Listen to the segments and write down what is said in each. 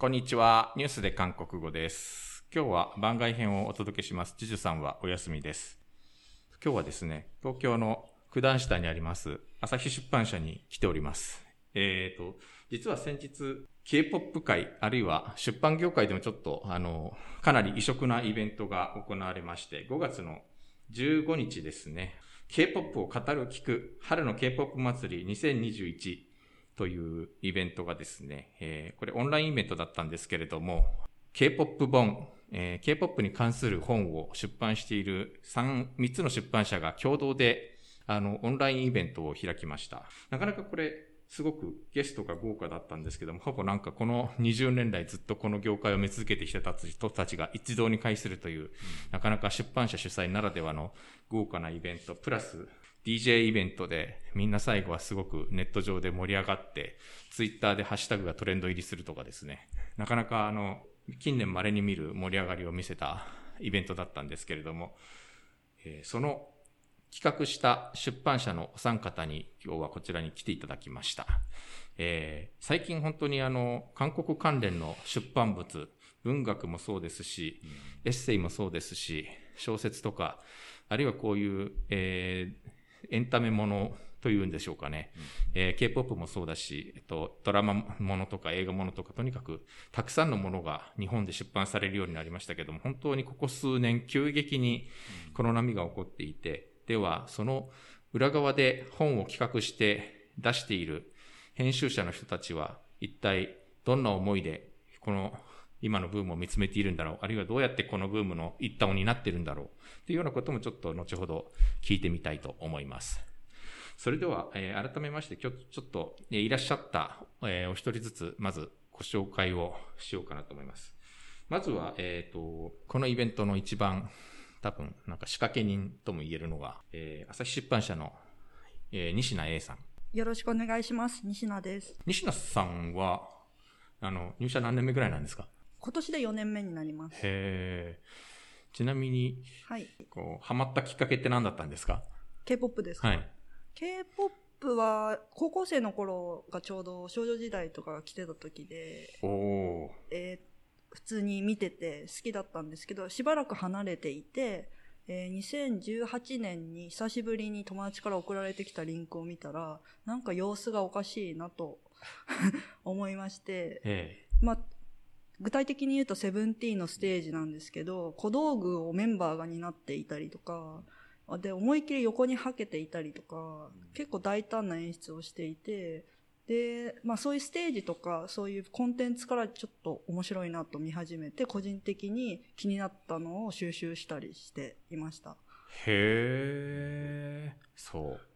こんにちは。ニュースで韓国語です。今日は番外編をお届けします。ジジュさんはお休みです。今日はですね、東京の九段下にあります、朝日出版社に来ております。えーと、実は先日、K-POP 界、あるいは出版業界でもちょっと、あの、かなり異色なイベントが行われまして、5月の15日ですね、K-POP を語る聞く春の K-POP 祭り2021というイベントがですね、えーこれオンラインイベントだったんですけれども、K-POP 本、えー K-POP に関する本を出版している3、3つの出版社が共同で、あの、オンラインイベントを開きました。なかなかこれ、すごくゲストが豪華だったんですけども、ほぼなんかこの20年来ずっとこの業界を見続けてきた人たちが一堂に会するという、なかなか出版社主催ならではの豪華なイベント、プラス DJ イベントでみんな最後はすごくネット上で盛り上がって、ツイッターでハッシュタグがトレンド入りするとかですね、なかなかあの、近年稀に見る盛り上がりを見せたイベントだったんですけれども、えーその企画した出版社のお三方に今日はこちらに来ていただきました。えー最近本当にあの、韓国関連の出版物、文学もそうですし、エッセイもそうですし、小説とか、あるいはこういう、えーエンタメものというんでしょうかね。えー K-POP もそうだし、えっと、ドラマものとか映画ものとか、とにかくたくさんのものが日本で出版されるようになりましたけども、本当にここ数年急激にこの波が起こっていて、では、その裏側で本を企画して出している編集者の人たちは、一体どんな思いで、この今のブームを見つめているんだろう、あるいはどうやってこのブームの一端を担っているんだろう、というようなこともちょっと後ほど聞いてみたいと思います。それでは、えー改めまして、今日ちょっと、えーいらっしゃった、えーお一人ずつ、まずご紹介をしようかなと思います。まずは、えっ、と、このイベントの一番、多分、なんか仕掛け人とも言えるのが、えー朝日出版社の、えー西名 A さん。よろしくお願いします。西名です。西名さんは、あの、入社何年目ぐらいなんですか？今年で4年目になります。へーちなみに、はい。こう、ハマったきっかけって何だったんですか？K-POP ですか、はい。K-POP は高校生の頃がちょうど少女時代とかが来てた時で、おー。えー普通に見てて好きだったんですけど、しばらく離れていて、えー2018年に久しぶりに友達から送られてきたリンクを見たら、なんか様子がおかしいなと 思いまして、えまあ、具体的に言うとセブンティーンのステージなんですけど、小道具をメンバーが担っていたりとか、で、思いっきり横にはけていたりとか、結構大胆な演出をしていて、で、まあそういうステージとか、そういうコンテンツからちょっと面白いなと見始めて、個人的に気になったのを収集したりしていました。へー。そう。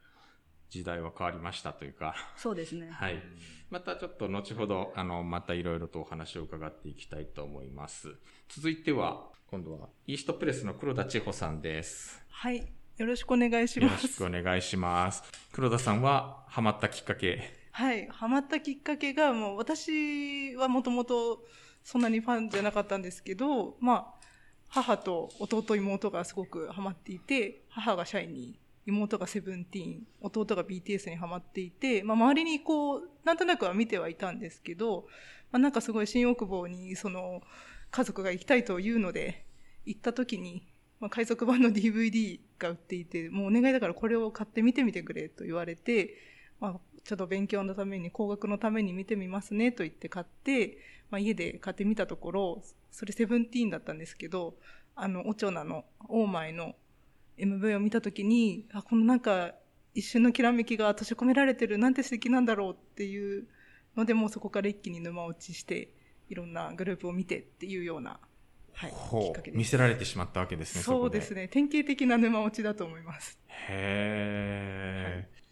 時代は変わりましたというか、そうですね。はい。またちょっと後ほど、あの、またいろいろとお話を伺っていきたいと思います。続いては、今度は、イーストプレスの黒田千穂さんです。はい。よろしくお願いします。よろしくお願いします。黒田さんは、ハマったきっかけ？はい。ハマったきっかけが、もう私はもともとそんなにファンじゃなかったんですけど、まあ、母と弟妹がすごくハマっていて、母がシャイニー、妹がセブンティーン、弟が BTS にハマっていて、まあ周りにこう、なんとなくは見てはいたんですけど、まあなんかすごい新大久保にその家族が行きたいというので、行った時に、まあ、海賊版の DVD が売っていて、もうお願いだからこれを買って見てみてくれと言われて、まあ、ちょっと勉強のために、工学のために見てみますねと言って買って、まあ、家で買ってみたところ、それセブンティーンだったんですけど、あの、オチョナの、オーマイの MV を見たときに、あ、このなんか、一瞬のきらめきが閉じ込められてる、なんて素敵なんだろうっていうので、もうそこから一気に沼落ちして、いろんなグループを見てっていうような、はい、きっ。かけです。見せられてしまったわけですね、そうですね。ね。典型的な沼落ちだと思います。へー。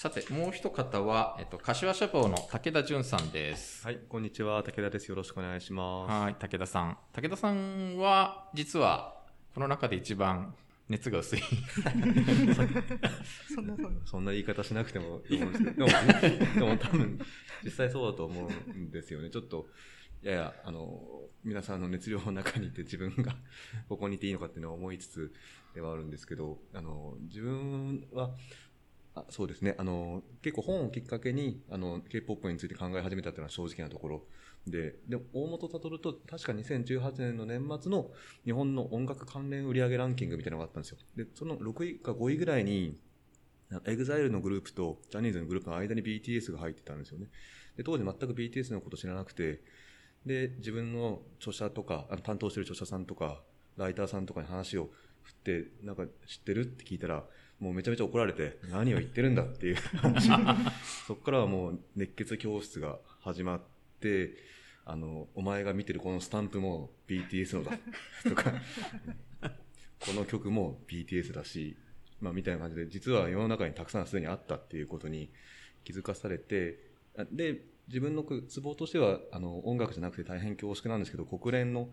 さて、もう一方は、えっと、柏書房の武田淳さんです。はい、こんにちは。武田です。よろしくお願いします。はい、武田さん。武田さんは、実は、この中で一番熱が薄い。そんなそんな。言い方しなくてもいいと思うんですけど、でも、でも多分、実際そうだと思うんですよね。ちょっと、やや、あの、皆さんの熱量の中にいて自分が ここにいていいのかっていうのは思いつつではあるんですけど、あの、自分は、あそうですね。あの、結構本をきっかけに、あの、K-POP について考え始めたっていうのは正直なところで、で、大元たどると、確か2018年の年末の日本の音楽関連売上ランキングみたいなのがあったんですよ。で、その6位か5位ぐらいに、 EXILE のグループとジャニーズのグループの間に BTS が入ってたんですよね。で、当時全く BTS のこと知らなくて、で、自分の著者とか、あの担当してる著者さんとか、ライターさんとかに話を振って、なんか知ってるって聞いたら、もうめちゃめちゃ怒られて、何を言ってるんだっていう話。そこからはもう熱血教室が始まって、あの、お前が見てるこのスタンプも BTS のだ とか、この曲も BTS だし、まあみたいな感じで、実は世の中にたくさんすでにあったっていうことに気づかされて、で、自分のツボとしては、あの、音楽じゃなくて大変恐縮なんですけど、国連の、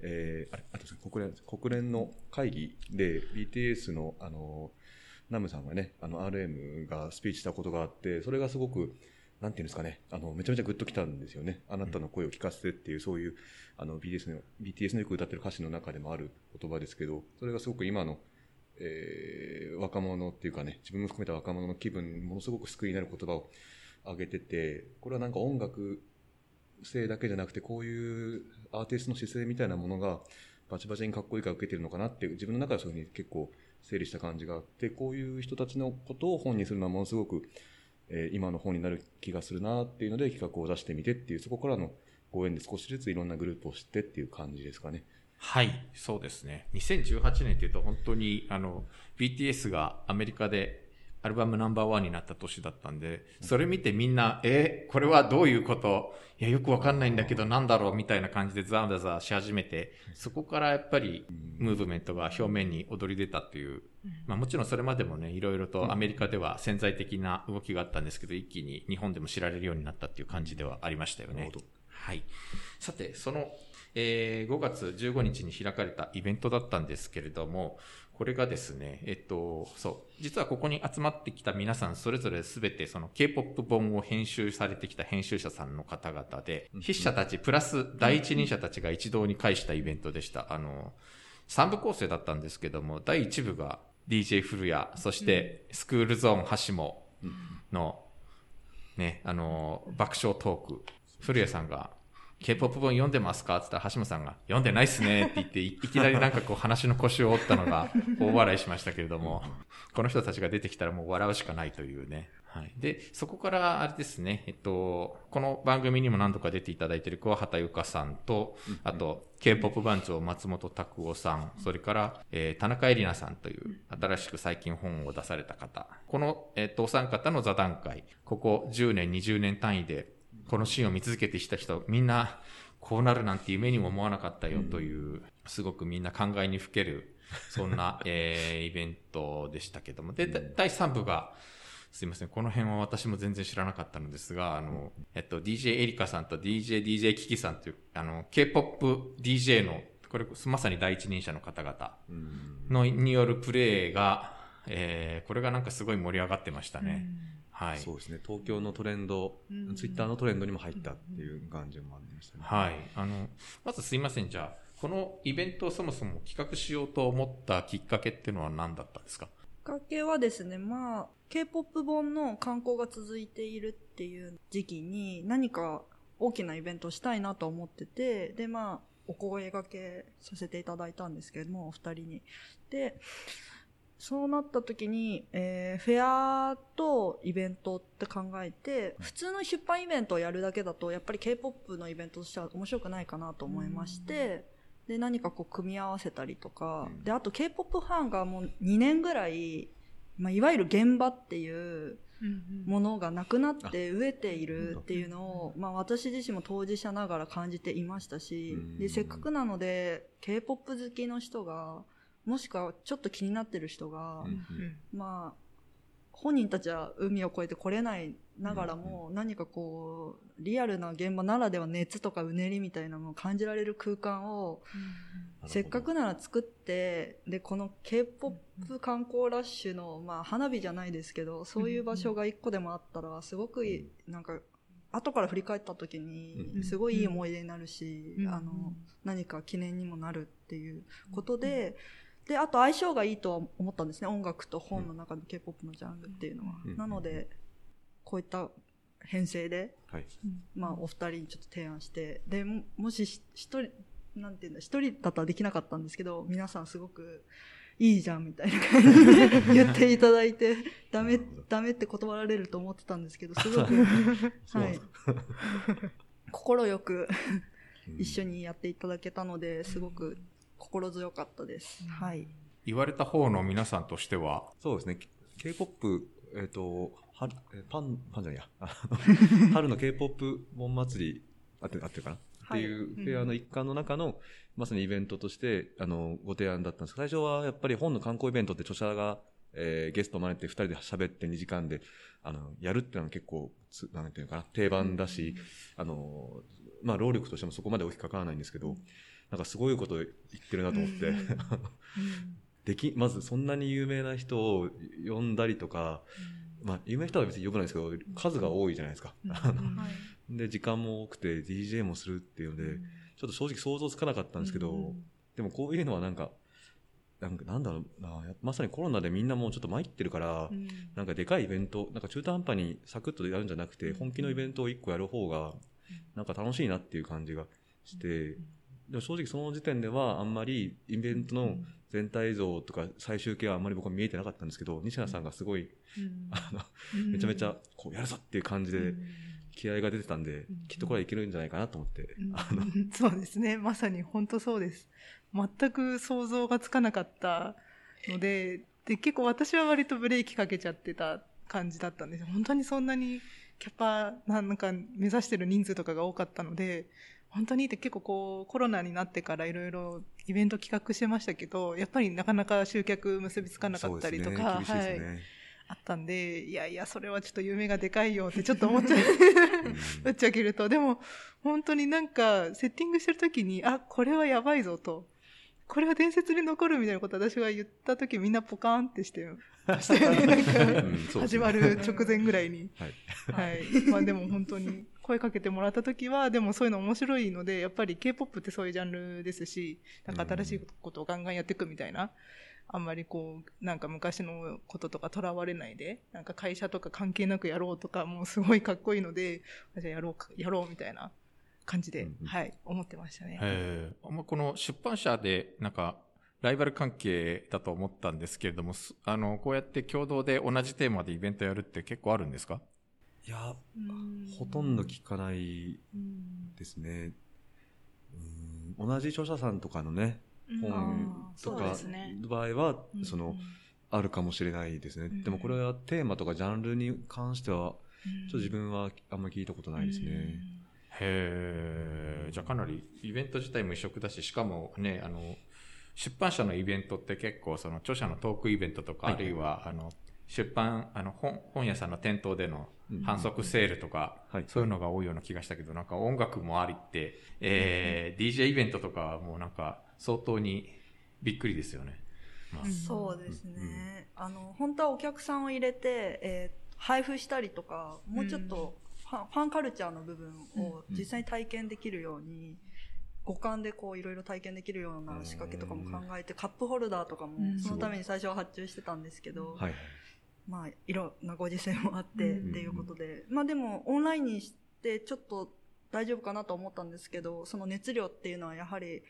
えー、あれ、あと国連、国連の会議で BTS の、あの、ナムさんがね、あの、RM がスピーチしたことがあって、それがすごく、なんていうんですかね、あの、めちゃめちゃグッときたんですよね。あなたの声を聞かせてっていう、そういう、あの、BTS の、BTS のよく歌ってる歌詞の中でもある言葉ですけど、それがすごく今の、えー、若者っていうかね、自分も含めた若者の気分、ものすごく救いになる言葉を挙げてて、これはなんか音楽性だけじゃなくて、こういうアーティストの姿勢みたいなものが、バチバチにかっこいいから受けてるのかなっていう、自分の中でそういうふうに結構整理した感じがあって、こういう人たちのことを本にするのはものすごく、えー、今の本になる気がするなっていうので企画を出してみてっていう、そこからのご縁で少しずついろんなグループを知ってっていう感じですかね。はい、そうですね。2018年っていうと本当に、あの、BTS がアメリカでアルバムナンバーワンになった年だったんで、それ見てみんな、えこれはどういうこと？いや、よくわかんないんだけど、なんだろう？みたいな感じでザーザーザーし始めて、そこからやっぱり、ムーブメントが表面に躍り出たっていう、まあもちろんそれまでもね、いろいろとアメリカでは潜在的な動きがあったんですけど、一気に日本でも知られるようになったっていう感じではありましたよね。はい。さて、その、えー、5月15日に開かれたイベントだったんですけれども、これがですね、えっと、そう。実はここに集まってきた皆さんそれぞれすべてその K-POP 本を編集されてきた編集者さんの方々で、筆者たちプラス第一人者たちが一堂に会したイベントでした。あの、三部構成だったんですけども、第一部が DJ 古谷、そしてスクールゾーン橋もの、ね、あの、爆笑トーク。古谷さんが K-POP 本読んでますか？って言ったら橋本さんが読んでないっすねって言っていきなりなんかこう話の腰を折ったのが大笑いしましたけれども、この人たちが出てきたらもう笑うしかないというね。はい。で、そこからあれですね、えっと、この番組にも何度か出ていただいている桑畑ゆかさんと、あと、K-POP 番長松本拓夫さん、それから、えー、田中絵里奈さんという新しく最近本を出された方。この、えっと、お三方の座談会、ここ10年、20年単位でこのシーンを見続けてきた人、みんな、こうなるなんて夢にも思わなかったよという、すごくみんな考えにふける、そんな、えー、イベントでしたけども。で、第3部が、すいません。この辺は私も全然知らなかったのですが、あの、えっと、DJ エリカさんと DJ、DJ キキさんという、あの、K-POP DJ の、これ、まさに第一人者の方々の、によるプレイが、えー、これがなんかすごい盛り上がってましたね。はい。そうですね。東京のトレンド、ツイッターのトレンドにも入ったっていう感じもありましたね。はい。あの、まずすいません。じゃあ、このイベントをそもそも企画しようと思ったきっかけっていうのは何だったんですか？きっかけはですね、まあ、K-POP 本の観光が続いているっていう時期に何か大きなイベントをしたいなと思ってて、で、まあ、お声掛けさせていただいたんですけれども、お二人に。で、そうなった時に、えー、フェアとイベントって考えて、普通の出版イベントをやるだけだと、やっぱり K-POP のイベントとしては面白くないかなと思いまして、で、何かこう組み合わせたりとか、で、あと K-POP ファンがもう2年ぐらい、まあ、いわゆる現場っていうものがなくなって飢えているっていうのを、まあ私自身も当事者ながら感じていましたし、で、せっかくなので K-POP 好きの人が、もしくはちょっと気になってる人が、まあ、本人たちは海を越えて来れないながらも、何かこう、リアルな現場ならでは熱とかうねりみたいなのを感じられる空間を、せっかくなら作って、で、この K-POP 観光ラッシュの、まあ、花火じゃないですけど、そういう場所が一個でもあったら、すごく、なんか、後から振り返った時に、すごいいい思い出になるし、あの、何か記念にもなるっていうことで、で、あと相性がいいとは思ったんですね。音楽と本の中の K-POP のジャンルっていうのは。うんなので、こういった編成で、はい。まあ、お二人にちょっと提案して、で、ももしし一人、なんていうんだ、一人だったらできなかったんですけど、皆さんすごくいいじゃんみたいな感じで 言っていただいて、ダメ、ダメって断られると思ってたんですけど、すごく、は いそうなんです。心よくうん一緒にやっていただけたので、すごく心強かったです。はい。言われた方の皆さんとしては、そうですね。K-POP、えっ、と、春、えパン、パンじゃないや。春の K-POP 盆祭り、あって、あってるかな、はいっていうフェアの一環の中の、まさにイベントとして、あの、ご提案だったんです最初はやっぱり本の観光イベントって著者が、えーゲストを招いて二人で喋って2時間で、あの、やるってのは結構つ、なんていうのかな、定番だし、あの、まあ、労力としてもそこまで大きくかからないんですけど、なんかすごいこと言ってるなと思って、でき、まずそんなに有名な人を呼んだりとか、まあ、有名な人は別に呼ばないですけど、数が多いじゃないですか。はい。で、時間も多くて DJ もするっていうので、ちょっと正直想像つかなかったんですけど、でもこういうのはなんか、なんかなんだろうな、やまさにコロナでみんなもうちょっと参ってるから、なんかでかいイベント、なんか中途半端にサクッとやるんじゃなくて、本気のイベントを一個やる方が、なんか楽しいなっていう感じがして、でも正直その時点ではあんまりイベントの全体像とか最終形はあんまり僕は見えてなかったんですけど、西野さんがすごい、あの、めちゃめちゃこうやるぞっていう感じで気合が出てたんで、きっとこれはいけるんじゃないかなと思って、あの、そうですね。まさに本当そうです。全く想像がつかなかったので、で、結構私は割とブレーキかけちゃってた感じだったんですよ。本当にそんなにキャパ、なんか目指してる人数とかが多かったので、本当にって結構こうコロナになってからいろいろイベント企画してましたけど、やっぱりなかなか集客結びつかなかったりとか、はい、ね。あったんで、いやいや、それはちょっと夢がでかいよって ちょっと思っちゃう。ぶっちゃけると。でも、本当になんか、セッティングしてるときに、あ、これはやばいぞと。これは伝説に残るみたいなこと私が言ったときみんなポカーンってして、しね始まる直前ぐらいに。はい。はい。まあでも本当に声かけてもらったときは、でもそういうの面白いので、やっぱり K-POP ってそういうジャンルですし、なんか新しいことをガンガンやっていくみたいな。あんまりこう、なんか昔のこととか囚われないで、なんか会社とか関係なくやろうとか、もうすごいかっこいいので、じゃあやろうか、やろうみたいな感じで、うんうんはい、思ってましたね。えーあんまこの出版社でなんかライバル関係だと思ったんですけれども、すあの、こうやって共同で同じテーマでイベントやるって結構あるんですか？いや、うん。ほとんど聞かないうん。ですね。うん。同じ著者さんとかのね、本とかの場合は、うん。その、あるかもしれないですね。うん。でもこれはテーマとかジャンルに関しては、うん。ちょっと自分はあんまり聞いたことないですね。へえ、じゃあかなりイベント自体も異色だし、しかもね、あの、出版社のイベントって結構その著者のトークイベントとか、はい。あるいはあの、出版、あの本、本屋さんの店頭でのうん反則セールとか、はい。そういうのが多いような気がしたけど、なんか音楽もありって、えー DJ イベントとかはもうなんか相当にびっくりですよね。まあ。うん。そうですね。あの、本当はお客さんを入れて、えー配布したりとか、もうちょっとファン,、ファンカルチャーの部分を実際に体験できるように、五感でこういろいろ体験できるような仕掛けとかも考えて、カップホルダーとかもうん。そのために最初は発注してたんですけど、はい。まあいろんなご時世もあってうん。っていうことで、まあでもオンラインにしてちょっと大丈夫かなと思ったんですけど、その熱量っていうのはやはり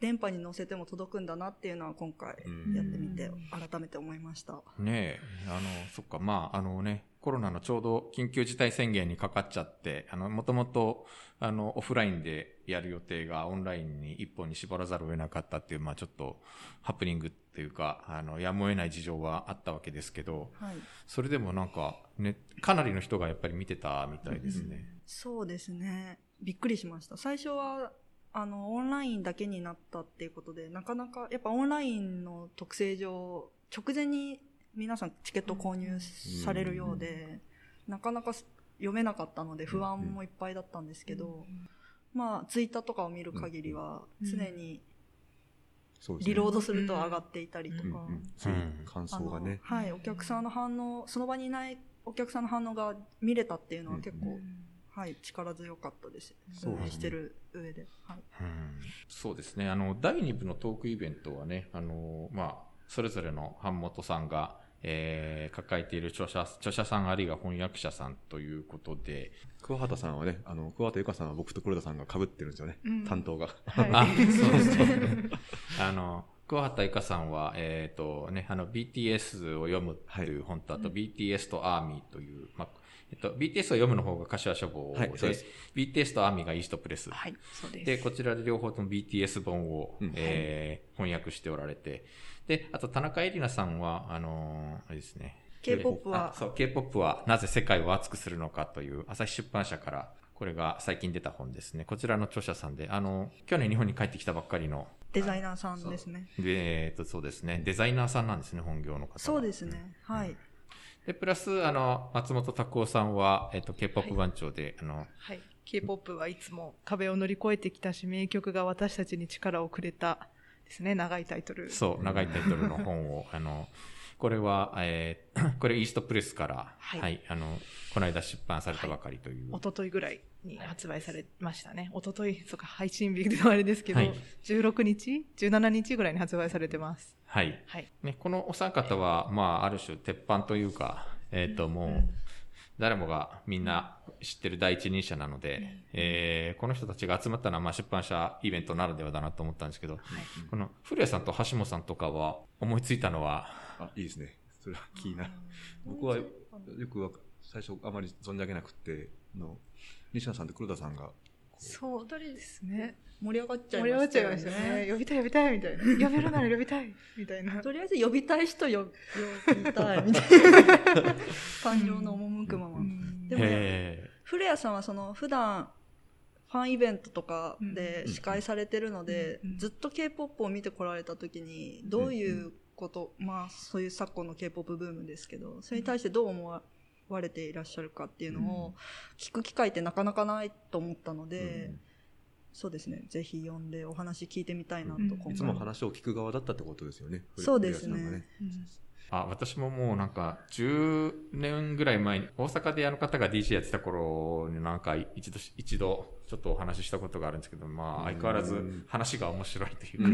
電波に乗せても届くんだなっていうのは今回うん。やってみて改めて思いました。ねえ、あの、そっか、まあ、あのね、コロナのちょうど緊急事態宣言にかかっちゃって、あの、もともと、あの、オフラインでやる予定がオンラインに一本に絞らざるを得なかったっていう、まあちょっと、ハプニングっていうか、あの、やむを得ない事情はあったわけですけど、はい。それでもなんか、ね、かなりの人がやっぱり見てたみたいですね。そうですね。びっくりしました。最初は、あの、オンラインだけになったっていうことで、なかなか、やっぱオンラインの特性上、直前に皆さんチケット購入されるようで、なかなか読めなかったので不安もいっぱいだったんですけど、まあ、ツイッターとかを見る限りは、うん常にそうですね。リロードすると上がっていたりとか、うんうんそういう感想がね。はい、お客さんの反応、その場にいないお客さんの反応が見れたっていうのは結構、はい、力強かったです。そうですねしてる上で。はい。うんそうですね。あの、第2部のトークイベントはね、あの、まあ、それぞれの版元さんが、えー抱えている著者、著者さんあるいは翻訳者さんということで、桑畑さんはね、あの、桑畑由香さんは僕と黒田さんが被ってるんですよね。うん担当が。はいあ、そうそう。あの、桑畑由香さんは、えっ、とね、あの、BTS を読むという本と、あと BTS とアーミーという、まあ、えっと、BTS を読むの方が柏書房で、はいそうです BTS とアーミーがイーストプレス。はい、そうです。で、こちらで両方とも BTS 本を、うんえー翻訳しておられて、で、あと田中絵里奈さんは、あのーあれですね。K-POP は？あそう、K-POP はなぜ世界を熱くするのかという、朝日出版社から、これが最近出た本ですね。こちらの著者さんで、あの、去年日本に帰ってきたばっかりの、デザイナーさんですね。で、えっと、そうですね。デザイナーさんなんですね、本業の方が。そうですね。はい。で、プラス、あの、松本拓夫さんは、えっと、K-POP 番長で、あの、はい。K-POP はいつも壁を乗り越えてきたし、名曲が私たちに力をくれたですね、長いタイトル。そう、長いタイトルの本を、あの、これは、えー これイーストプレスから、はいあの、この間出版されたばかりという。一昨日ぐらいに発売されましたね。一昨日そうか、配信日ではあれですけど、はい16日 ?17 日ぐらいに発売されてます。はい。はい。ね、このお三方は、まあ、ある種、鉄板というか、えっ、と、もう、うん誰もがみんな知ってる第一人者なので、えーこの人たちが集まったのは、まあ、出版社イベントならではだなと思ったんですけど、この古谷さんと橋本さんとかは思いついたのは、あ、いいですね。それは気になる。僕はよく最初あまり存じ上げなくて、あの、西野さんと黒田さんが、そう、誰ですね。盛り上がっちゃい盛り上がっちゃいましたよましたね。ね。呼びたい呼びたいみたいな。呼べるなら呼びたいみたいな。とりあえず呼びたい人呼呼びたいみたいな感情の赴くまま。うんでも古谷さんはその普段ファンイベントとかで司会されてるので、うんずっと K-POP を見てこられた時にどういうこと、まあそういう昨今の K-POP ブームですけどそれに対してどう思われていらっしゃるかっていうのを聞く機会ってなかなかないと思ったので、うん。そうですね。ぜひ呼んでお話聞いてみたいなとうん。いつも話を聞く側だったってことですよね。そうですね。古谷さんがうん。あ、私ももうなんか、10年ぐらい前に、大阪であの方が DJ やってた頃になんか一度、一度、ちょっとお話ししたことがあるんですけど、まあ、相変わらず話が面白いというか、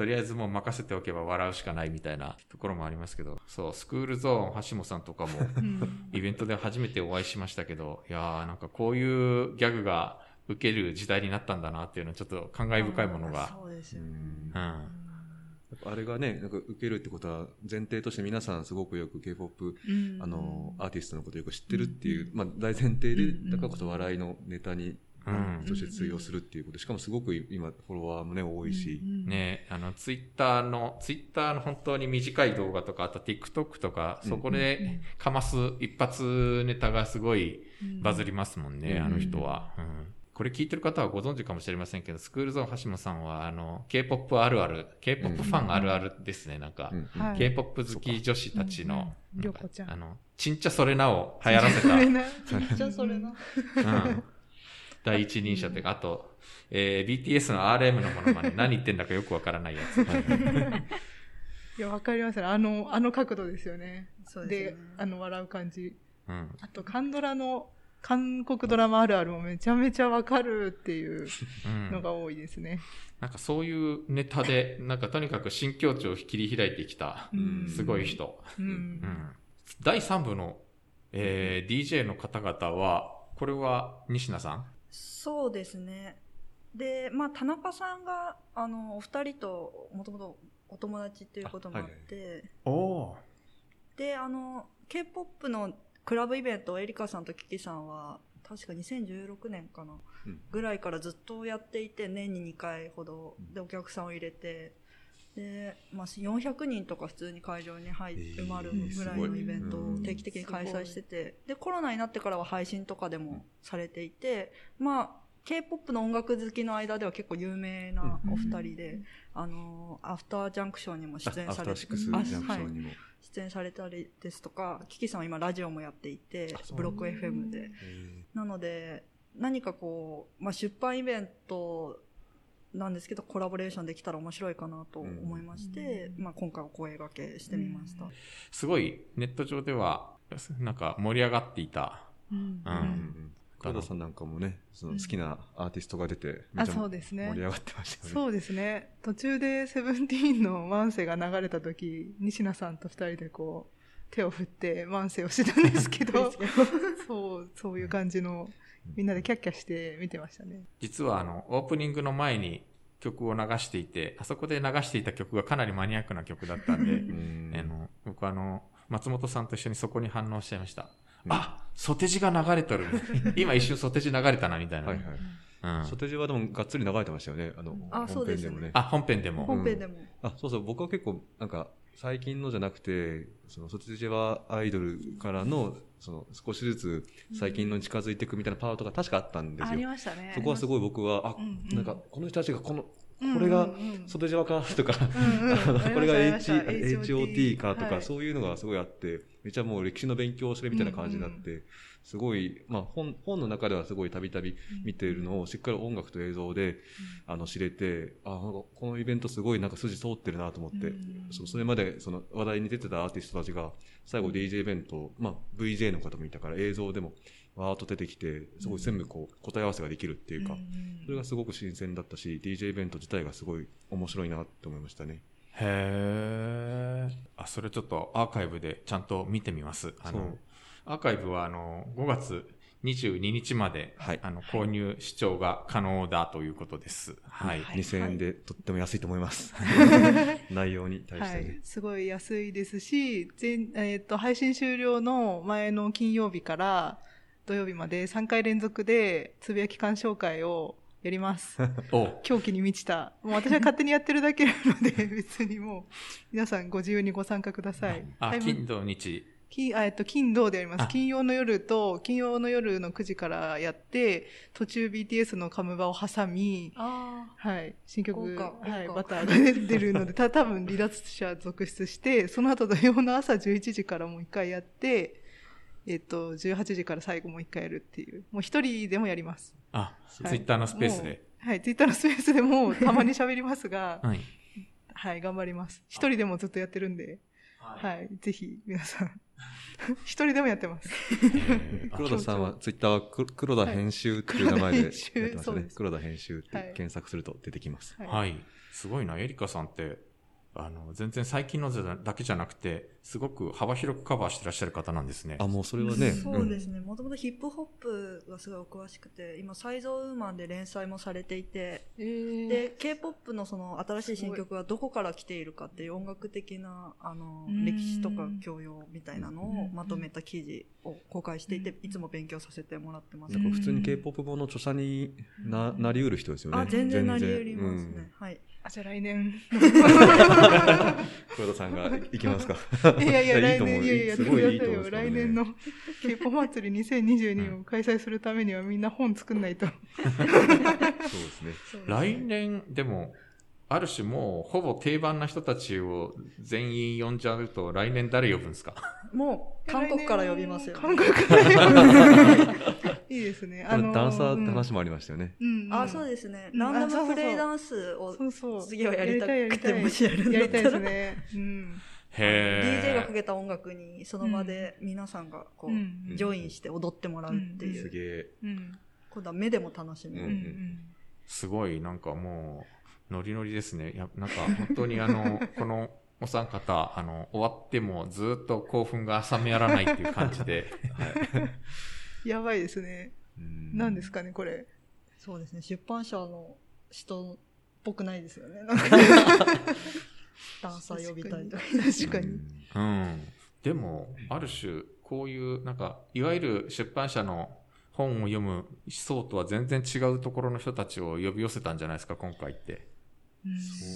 とりあえずもう任せておけば笑うしかないみたいなところもありますけど、そう、スクールゾーン、橋本さんとかも、うん。イベントで初めてお会いしましたけど、いやーなんかこういうギャグが受ける時代になったんだなっていうのはちょっと感慨深いものが。そうですよね、うん。あれがね、なんか受けるってことは前提として皆さんすごくよく K-POP、うん。あの、アーティストのことをよく知ってるっていう、まあ大前提で、だからこそ笑いのネタに、うん。として通用するっていうこと。しかもすごく今フォロワーもね、多いし。ねあの、ツイッターの、ツイッターの本当に短い動画とか、あと TikTok とか、そこでかます一発ネタがすごいバズりますもんね、うん。あの人は。うん。これ聞いてる方はご存知かもしれませんけど、スクールゾーン橋本さんは、あの、K-POP あるある、K-POP ファンあるあるですね、なんか。K-POP 好き女子たちの、うんうんなんかりょこちゃん。あの、ちんちゃそれなを流行らせた、それな。じゃあそれな。うん第一人者というか、あと、えー BTS の RM のものまね、何言ってんだかよくわからないやつ。いや、わかりますね。あの、あの角度ですよね。そうでねあの、笑う感じ。うん。あと、カンドラの、韓国ドラマあるあるもめちゃめちゃわかるっていううんのが多いですね。なんかそういうネタで、なんかとにかく新境地を切り開いてきた、うんすごい人。う。うんん。第3部の、えー DJ の方々は、これは西名さん？そうですね。で、まあ、田中さんが、あの、お二人と、もともとお友達っていうこともあって、おおで、あの、K-POP のクラブイベントをエリカさんとキキさんは、確か2016年かな、うん。ぐらいからずっとやっていて、年に2回ほど。でお客さんを入れて、で、まあ、400人とか普通に会場に入えー埋まるぐらいのイベントを定期的に開催してて、で、コロナになってからは配信とかでもされていて、まあ、K-POP の音楽好きの間では結構有名なお二人で、あの、アフタージャンクションにも出演されてターシックスジャンクションにも。出演されたりですとか、キキさんは今ラジオもやっていてブロック FM で。えなので、何かこう、まあ、出版イベントなんですけど、コラボレーションできたら面白いかなと思いまして、まあ、今回お声掛けしてみました。すごいネット上では、なんか盛り上がっていた。うんうんん黒田さんなんかもね、その好きなアーティストが出て、めあ、ちゃそうですね盛り。上がってましたよね。そうですね。途中でセブンティーンのマンセが流れた時、西名さんと二人でこう、手を振ってマンセをしてたんですけど、そう、そういう感じの、みんなでキャッキャして見てましたね。実はあの、オープニングの前に曲を流していて、あそこで流していた曲がかなりマニアックな曲だったんで、うん あの、僕あの、松本さんと一緒にそこに反応しちゃいました。あ、ソテジが流れとる。今一瞬ソテジ流れたな、みたいな。はいはい。うんソテジはでもがっつり流れてましたよね。あの、あそうですね本編もね。あ、本編でも。本編でも。あ、そうそう、僕は結構、なんか、最近のじゃなくて、その、ソテジはアイドルからの、その、少しずつ最近のに近づいていくみたいなパートが確かあったんですありよ。ましたね。そこはすごい僕は、あうんう、ん。なんか、この人たちがこの、うんこれがうんうん。ソテジワかとか、これが H HOT かとか、はい。そういうのがすごいあって、めちゃもう歴史の勉強をしてるみたいな感じになって、すごい、まあ本、本の中ではすごいたびたび見ているのをしっかり音楽と映像で、あの、知れて、あ、なんかこのイベントすごいなんか筋通ってるなと思って、うん。そうそれまでその話題に出てたアーティストたちが、最後 DJ イベント、まあ VJ の方もいたから映像でもわーっと出てきて、すごい全部こう答え合わせができるっていうか、それがすごく新鮮だったし、DJ イベント自体がすごい面白いなって思いましたね。へー。あ、それちょっとアーカイブでちゃんと見てみます。あの、アーカイブはあの、5月22日まで、はいあの、購入視聴が可能だということです。はい。はい2000円でとっても安いと思います。内容に対しはいてね。。すごい安いですし、全、えっ、と、配信終了の前の金曜日から土曜日まで3回連続でつぶやき鑑賞会をやります。お狂気に満ちた。もう私は勝手にやってるだけなので、別にもう、皆さんご自由にご参加ください。あ、はい金土日。金、あえっと、金土でやりまあす。金曜の夜と、金曜の夜の9時からやって、途中 BTS のカムバを挟み、あはい、新曲、はい、バターが出るので、た 多分離脱者続出して、その後土曜の朝11時からもう一回やって、えっと、18時から最後もう一回やるっていう。もう一人でもやります。あ、ツはいイッターのスペースで。はい、ツイッターのスペースでもたまに喋りますが、はい。はい、頑張ります。一人でもずっとやってるんで、はい、ぜひ皆さん、一人でもやってます。えーあ 黒田さんはツイッターはく黒田編集っていう名前でやってました黒田編集そうで。す。ね黒田編集ってはい。検索すると出てきます。はい。はい。すごいな、エリカさんって、あの、全然最近のだけじゃなくて、すごく幅広くカバーしてらっしゃる方なんですね。あ、もうそれはね。そうですね。もともとヒップホップがすごいお詳しくて、今、サイゾーウーマンで連載もされていて、えーで、K-POP のその新しい新曲がどこから来ているかっていう音楽的な、あのう、ん歴史とか教養みたいなのをうんまとめた記事を公開していて、いつも勉強させてもらってます普通に K-POP 本の著者にななりうる人ですよね。あ、全然なり得りますうんね。はい。あ、じゃあ来年。黒田さんが行きますか。いやいや、来年、いやいや、すごいいい。と思来年の K-POP 祭り2022を開催するためにはみんな本作んないと。そうですね。来年、でも、ある種もう、ほぼ定番な人たちを全員呼んじゃうと、来年誰呼ぶんですか？もう、韓国から呼びますよ、韓国から呼ぶ。いいですね。あのダンサーって話もありましたよね。うん。うんあ、そうですね。うんランダムプレイダンスをそうそう。次はやりたくてもしやるんだやりたいでったらすね。うん。へ DJ がーかけた音楽にその場で皆さんがこう、うんジョインして踊ってもらうっていう、すげえ。うん。今度は目でも楽しめうん。る、うん。すごい、なんかもう、ノリノリですね。いや、なんか、本当にあの、このお三方、あの、終わってもずっと興奮が冷めやらないっていう感じで、やばいですね。うん何ですかね、これ。そうですね出版社の人っぽくないですよね なんかダンサー呼びたいとか確かに。うん。でも、ある種、こういう、なんか、いわゆる出版社の本を読む層とは全然違うところの人たちを呼び寄せたんじゃないですか、今回って。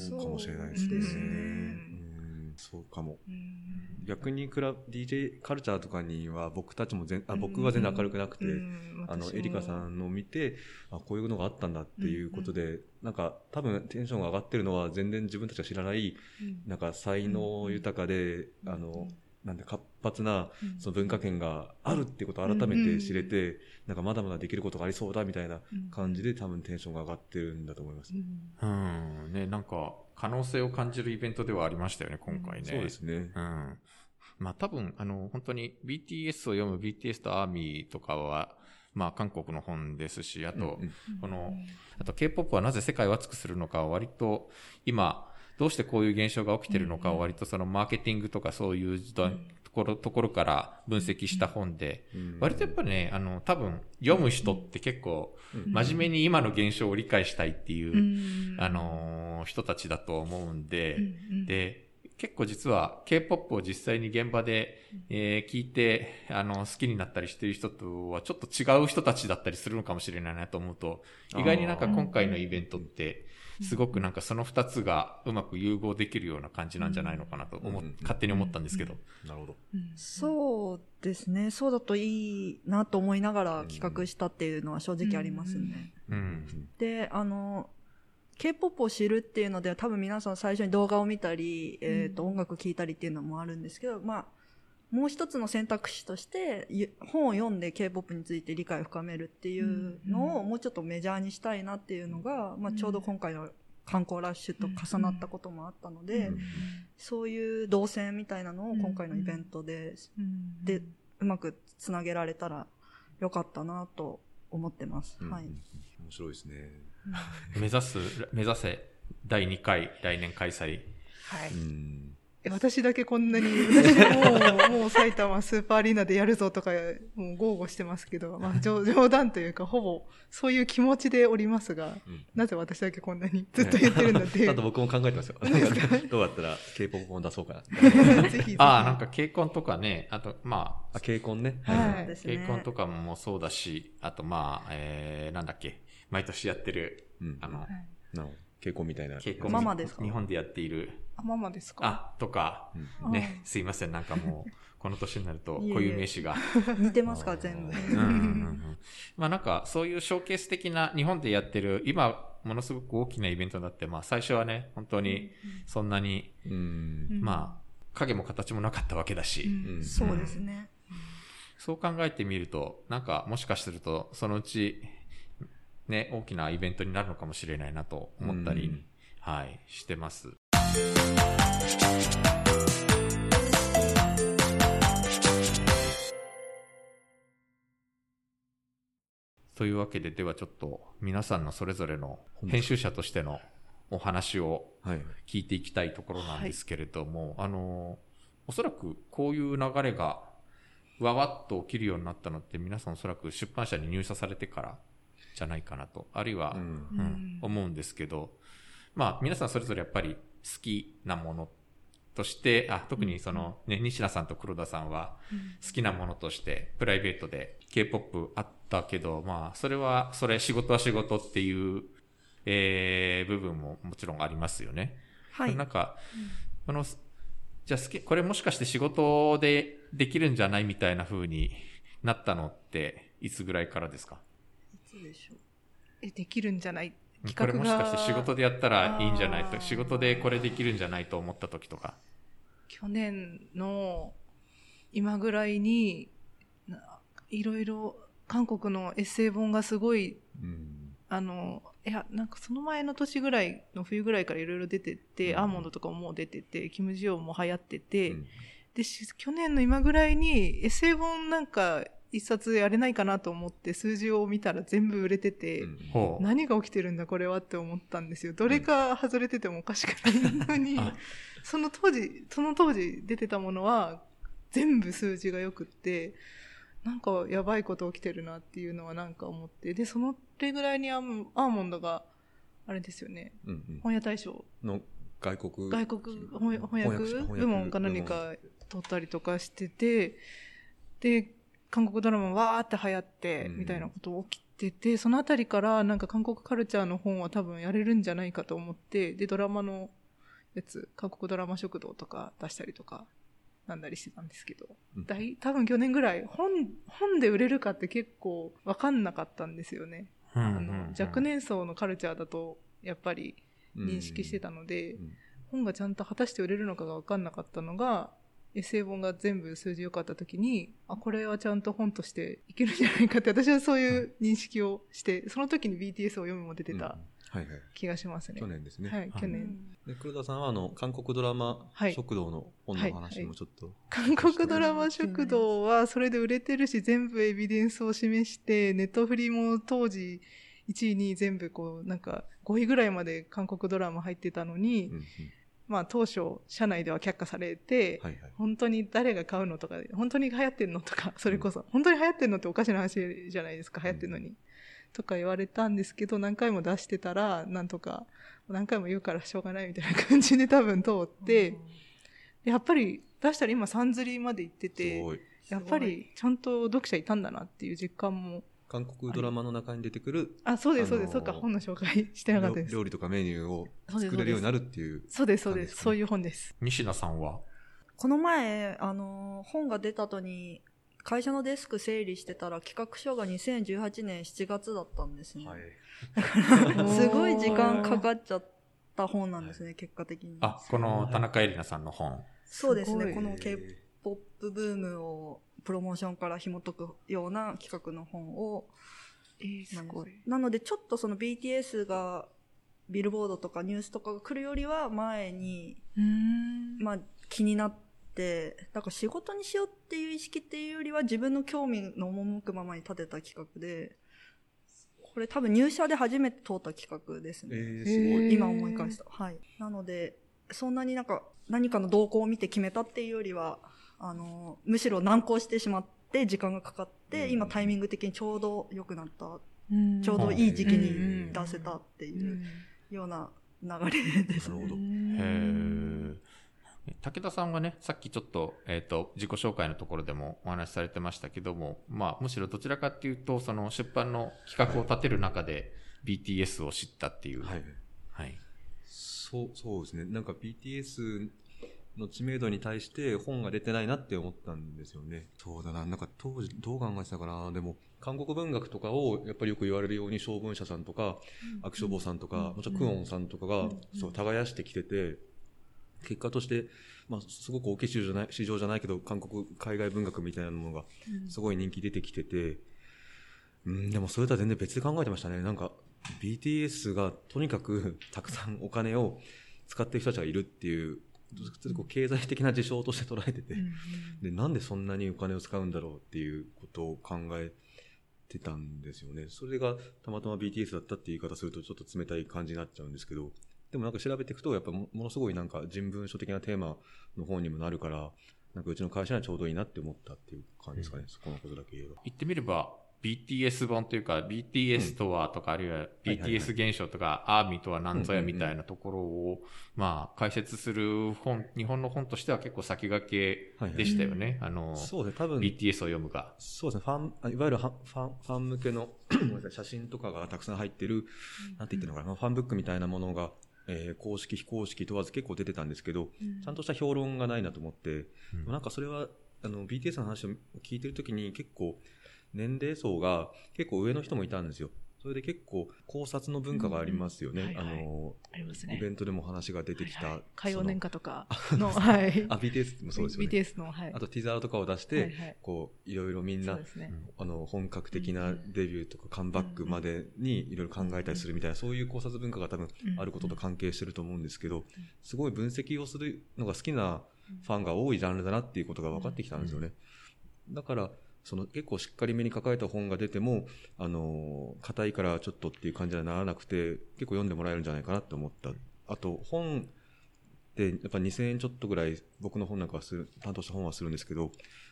そうかもしれないですね。そうねうん。そうかも。うん。逆にクラ DJ カルチャーとかには僕たちも全あ僕は全然明るくなくて、うん。あのエリカさんのを見てあこういうのがあったんだっていうことで、なんか多分テンションが上がってるのは全然自分たちが知らないうん。なんか才能豊かで、うん。あのなんで活発なうんその文化圏があるってことを改めて知れて、なんかまだまだできることがありそうだみたいな感じで多分テンションが上がってるんだと思います。うんうん。ね、なんか、可能性を感じるイベントではありましたよね、今回ね。そうですね。うん。まあ多分、あの、本当に BTS を読む BTS とアーミーとかは、まあ韓国の本ですし、あと、うんうんこの、あと K-POP はなぜ世界を熱くするのかは割と今、どうしてこういう現象が起きてるのかは割とそのマーケティングとかそういうところところから分析した本で、うん。割とやっぱりね、あの、多分読む人って結構うん。真面目に今の現象を理解したいっていう、うん。あのー人たちだと思うんで、で、結構実は K-POP を実際に現場で、えー聞いて、あの、好きになったりしてる人とはちょっと違う人たちだったりするのかもしれないなと思うと、意外になんか今回のイベントって、すごくなんかその二つがうまく融合できるような感じなんじゃないのかなと思っうん勝手に思ったんですけど。なるほど。うんそうですね。そうだといいなと思いながら企画したっていうのは正直ありますね。うん。で、あの、K-POP を知るっていうのでは多分皆さん最初に動画を見たり、えっ、と、音楽聴いたりっていうのもあるんですけど、まあ、もう一つの選択肢として、ゆ本を読んで K-POP について理解を深めるっていうのをもうちょっとメジャーにしたいなっていうのが、まあ、ちょうど今回の観光ラッシュと重なったこともあったので、うんそういう動線みたいなのを今回のイベントで、うんで、うまくつなげられたらよかったなと思ってます。うんはい。面白いですね。目指す、目指せ第2回来年開催。はい。うんえ私だけこんなに、私もう、もう埼玉スーパーアリーナでやるぞとか、もう豪語してますけど、まあ冗 冗談というか、ほぼそういう気持ちでおりますが、うんなぜ私だけこんなにずっと言ってるんだっていあう。と僕も考えてますよ。どうやったら K-POP 本出そうかな。ぜひぜひ。ああ、なんか、ケイコンとかね、あと、まあ、あ、K コンね。はいとかもそうだし、あとまあ、えー、なんだっけ、毎年やってる、うんあの、はいなるほど。K コンみたいな。ママですか？日本でやっている、あ、ママですか？あ、とか、うんね、すいません、なんかもう、この年になると、いえいえ固有名詞が。似てますか、全部。うんうんうんうんまあなんか、そういうショーケース的な、日本でやってる、今、ものすごく大きなイベントだって、まあ最初はね、本当に、そんなに、うん。まあ、影も形もなかったわけだし、うんうんそうですね。そう考えてみると、なんか、もしかすると、そのうち、ね、大きなイベントになるのかもしれないなと思ったり、うんはい、してます。というわけで、ではちょっと皆さんのそれぞれの編集者としてのお話をはい。聞いていきたいところなんですけれども、あの、おそらくこういう流れがわわっと起きるようになったのって皆さんおそらく出版社に入社されてからじゃないかなと、あるいは、うん。うん。思うんですけど、まあ皆さんそれぞれやっぱり好きなものとして、あ、特にそのね、西名さんと黒田さんは好きなものとしてプライベートで K-POP あったけど、まあそれは、それ仕事は仕事っていう、えー、部分ももちろんありますよね。はい。なん。か、この、じゃあ好き、これもしかして仕事でできるんじゃないみたいな風になったのって、いつぐらいからですか？でしょ。うえ、できるんじゃない？こ企画がれもしかして仕事でやったらいいんじゃない？と、仕事でこれできるんじゃないと思った時とか。去年の今ぐらいに、ないろいろ韓国のエッセイ本がすごい、うん。あの、いや、なんかその前の年ぐらいの冬ぐらいからいろいろ出てて、うん。アーモンドとかももう出てて、キム・ジヨンも流行ってて、うん。で、し去年の今ぐらいにエッセイ本なんか一冊やれないかなと思って数字を見たら全部売れてて、うん。何が起きてるんだこれはって思ったんですよ。どれか外れててもおかしくないのに、あ。その当時、その当時出てたものは全部数字が良くって、なんかやばいこと起きてるなっていうのはなんか思って、で、そのれぐらいにアーモアーモンドが、あれですよね、うんうん。本屋大賞、の外国外国翻翻訳翻訳部門か何か取ったりとかしてて、で、韓国ドラマわーって流行って、うん。みたいなこと起きてて、そのあたりからなんか韓国カルチャーの本は多分やれるんじゃないかと思って、で、ドラマのやつ、韓国ドラマ食堂とか出したりとか、なんだりしてたんですけど、うん。だい多分去年ぐらい、本、本で売れるかって結構わかんなかったんですよね。うんあの若年層のカルチャーだと、やっぱり認識してたので、うん本がちゃんと果たして売れるのかが分かんなかったのが、エッセイ本が全部数字良かった時に、あ、これはちゃんと本としていけるんじゃないかって、私はそういう認識をして、その時に BTS を読むも出てたはいはい。気がしますね。去年ですね。はい、去年。で黒田さんはあの韓国ドラマはい食堂の本の話もちょっと、韓国ドラマ食堂はそれで売れてるし、全部エビデンスを示して、ネットフリも当時1位、2位全部こう、なんか5位ぐらいまで韓国ドラマ入ってたのに、うんうんまあ当初、社内では却下されて、はいはい。本当に誰が買うのとかで、本当に流行ってんのとか、それこそ、本当に流行ってんのっておかしな話じゃないですか、流行ってんのに。とか言われたんですけど、何回も出してたら、なんとか、何回も言うからしょうがないみたいな感じで多分通って、やっぱり出したら今3釣りまで行ってすて。やっぱりちゃんと読者いたんだなっていう実感も。韓国ドラマの中に出てくるあ、そうです、そうです、あのーそうか、本の紹介してなかったです。料理とかメニューをそうです作れるようになるっていう。そうです、そうです。そういう本です。西野さんは？この前、あの、本が出た後に、会社のデスク整理してたら企画書が2018年7月だったんですね。はい。すごい時間かかっちゃった本なんですね、結果的に。あ、この田中絵里奈さんの本。そうですね、すごいこの K-POP ブームをプロモーションから紐解くような企画の本を、えー、すごい。なのでちょっとその BTS がビルボードとかニュースとかが来るよりは前に、うーん。まあ気になって、だから仕事にしようっていう意識っていうよりは自分の興味の赴くままに立てた企画で、これ多分入社で初めて通った企画ですね。えー、すごい。今思い返した。はい。なので、そんなになんか何かの動向を見て決めたっていうよりは、あの、むしろ難航してしまって時間がかかって、うん今タイミング的にちょうど良くなった、うんちょうどいい時期うんに出せたっていうような流れですね。なるほど。へー武田さんはね、さっきちょっと、えっ、と、自己紹介のところでもお話しされてましたけども、まあ、むしろどちらかっていうと、その出版の企画を立てる中で BTS を知ったっていう。はい。はい。そう、そうですね。なんか BTS の知名度に対して本が出てないなって思ったんですよね。そうだな。なんか当時どう考えてたかな。でも、韓国文学とかをやっぱりよく言われるように、小文社さんとか、アクション坊さんとか、もちろんクオンさんとかが、そう、耕してきてて、結果として、まあ、すごく大きい市場じゃない、市場じゃないけど、韓国、海外文学みたいなものが、すごい人気出てきてて、うん、でもそれとは全然別で考えてましたね。なんか、BTS がとにかくたくさんお金を使ってる人たちがいるっていう、どっちかというとこう経済的な事象として捉えてて、で、なんでそんなにお金を使うんだろうっていうことを考えてたんですよね。それがたまたま BTS だったっていう言い方するとちょっと冷たい感じになっちゃうんですけど、でもなんか調べていくと、やっぱもものすごいなんか人文書的なテーマの方にもなるから、なんかうちの会社にはちょうどいいなって思ったっていう感じですかね、そこのことだけ言えば。言ってみれば、BTS 本というか、BTS とはとか、あるいは BTS 現象とか、アーミーとは何ぞやみたいなところを、まあ、解説する本、日本の本としては結構先駆けでしたよね。あの、そうですね、多分、BTS を読むが。そうですね、ファン、あいわゆるファン、ファン向けの写真とかがたくさん入ってる、なんて言ってるのかな、まあファンブックみたいなものが、えー公式、非公式問わず結構出てたんですけど、ちゃんとした評論がないなと思って、うん。なんかそれは、あの、BTS の話を聞いてるときに結構、年齢層が結構上の人もいたんですよ。それで結構考察の文化がありますよね。うんはいはいあの、あね。イベントでも話が出てきた。はいはい海洋年そ歌とかの、はいの。あ、BTS もそうですよね。BTS の、はい。あとティザーとかを出して、はいはいこう、いろいろみんなね。あの、本格的なデビューとかカムバックまでにいろいろ考えたりするみたいな、そういう考察文化が多分あることと関係してると思うんですけど、すごい分析をするのが好きなファンが多いジャンルだなっていうことが分かってきたんですよね。だから、その結構しっかりめに抱えた本が出ても、あの、硬いからちょっとっていう感じにはならなくて、結構読んでもらえるんじゃないかなって思った。あと、本ってやっぱ2000円ちょっとぐらい僕の本なんかはする、担当した本はするんですけど、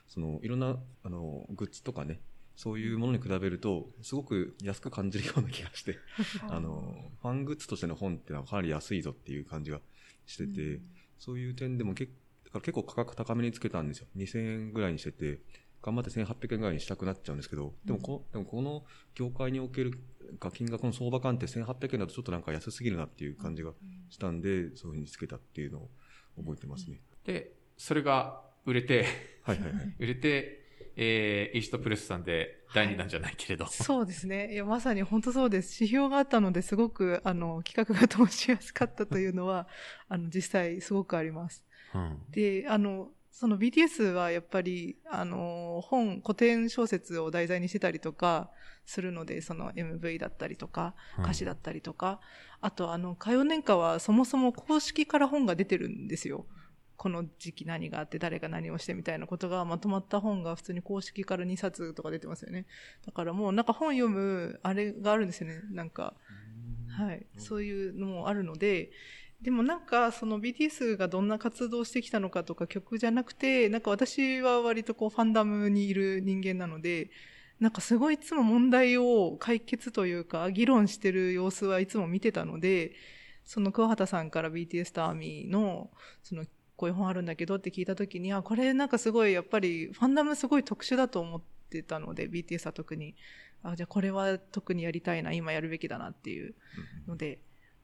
そのいろんなあのグッズとかね、そういうものに比べると、すごく安く感じるような気がして、あの、ファングッズとしての本っていうのはかなり安いぞっていう感じがしてて、そういう点でも結だから結構価格高めにつけたんですよ。2000円ぐらいにしてて、頑張って1800円ぐらいにしたくなっちゃうんですけど、でもこでもこの業界におけるか金額の相場感って1800円だとちょっとなんか安すぎるなっていう感じがしたんで、そういうふうにつけたっていうのを覚えてますね。で、それが売れて、はいはいはい。売れて、えー、イーストプレスさんで第2弾じゃないけれど。そうですね。いや、まさに本当そうです。指標があったので、すごく、あの、企画が通しやすかったというのは、あの、実際すごくあります。うん。で、あの、その BTS はやっぱり、あの、本、古典小説を題材にしてたりとかするので、その MV だったりとか、歌詞だったりとか、あとあの、歌謡年歌はそもそも公式から本が出てるんですよ。この時期何があって誰が何をしてみたいなことがまとまった本が普通に公式から2冊とか出てますよね。だからもうなんか本読むあれがあるんですよね。なんか、はい。そういうのもあるので、でもなんかその BTS がどんな活動してきたのかとか曲じゃなくて、なんか私は割とこうファンダムにいる人間なので、なんかすごいいつも問題を解決というか議論してる様子はいつも見てたので、その桑畑さんから BTS とアーミーのそのこういう本あるんだけどって聞いた時に、あ、これなんかすごいやっぱりファンダムすごい特殊だと思ってたので、BTS は特に。あ、じゃあこれは特にやりたいな、今やるべきだなっていうので、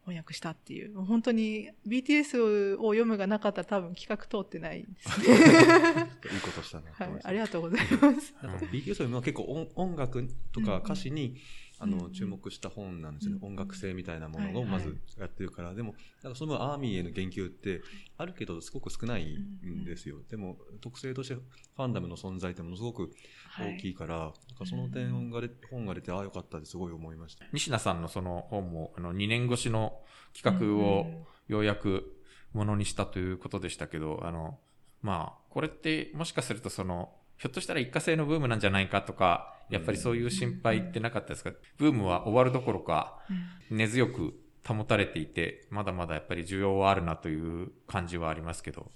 翻訳したっていう。本当に BTS を読むがなかったら多分企画通ってないですね。いいことしたなとはい思いま。すありがとうございます。なんか BTS よりも結構音音楽とか歌詞に、うんうん注目した本なんですよね。うん音楽性みたいなものをまずやってるから。でも、なんかその分アーミーへの言及ってあるけどすごく少ないんですよ。でも、特性としてファンダムの存在ってものすごく大きいから、なんかその点が出本が出て、ああよかったってすごい思いました。西名さんのその本も、あの、2年越しの企画をようやくものにしたということでしたけど、あの、まあ、これってもしかするとその、ひょっとしたら一過性のブームなんじゃないかとか、やっぱりそういう心配ってなかったですか？ブームは終わるどころか、根強く保たれていて、まだまだやっぱり需要はあるなという感じはありますけど。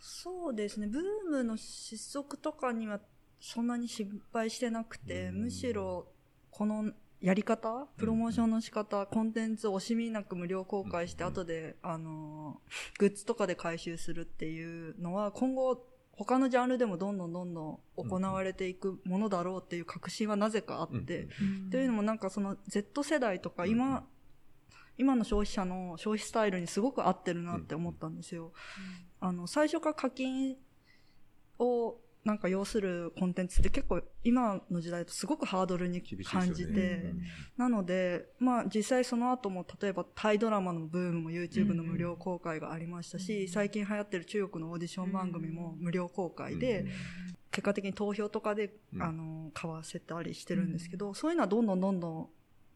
そうですね。ブームの失速とかにはそんなに心配してなくて、うん。むしろこのやり方プロモーションの仕方、コンテンツを惜しみなく無料公開して、うん。後で、あのー、グッズとかで回収するっていうのは、今後、他のジャンルでもどんどんどんどん行われていくものだろうっていう確信はなぜかあって、というのもなんかその Z 世代とか今、うん今の消費者の消費スタイルにすごく合ってるなって思ったんですよ。あの、最初から課金をなんか要するコンテンツって結構今の時代だとすごくハードルに感じて、うんなので、まあ実際その後も例えばタイドラマのブームも YouTube の無料公開がありましたし、最近流行ってる中国のオーディション番組も無料公開で、結果的に投票とかで、うん。あの、買わせたりしてるんですけど、そういうのはどんどんどんどん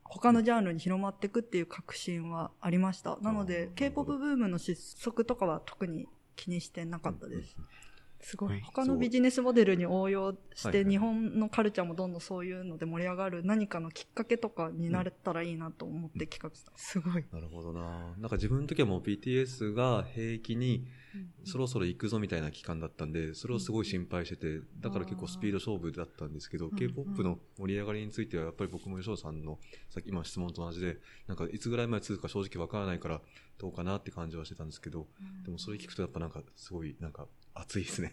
他のジャンルに広まっていくっていう確信はありました。なので K-POP ブームの失速とかは特に気にしてなかったです。すごい。他のビジネスモデルに応用して、日本のカルチャーもどんどんそういうので盛り上がる何かのきっかけとかになれたらいいなと思って企画した。すごい。なるほどな。なんか自分の時はもう BTS が兵役にそろそろ行くぞみたいな期間だったんで、それをすごい心配してて、だから結構スピード勝負だったんですけど、K-POP の盛り上がりについてはやっぱり僕も吉尾さんのさっき今質問と同じで、なんかいつぐらいまで続くか正直わからないからどうかなって感じはしてたんですけど、でもそれ聞くとやっぱなんかすごいなんか熱いですね。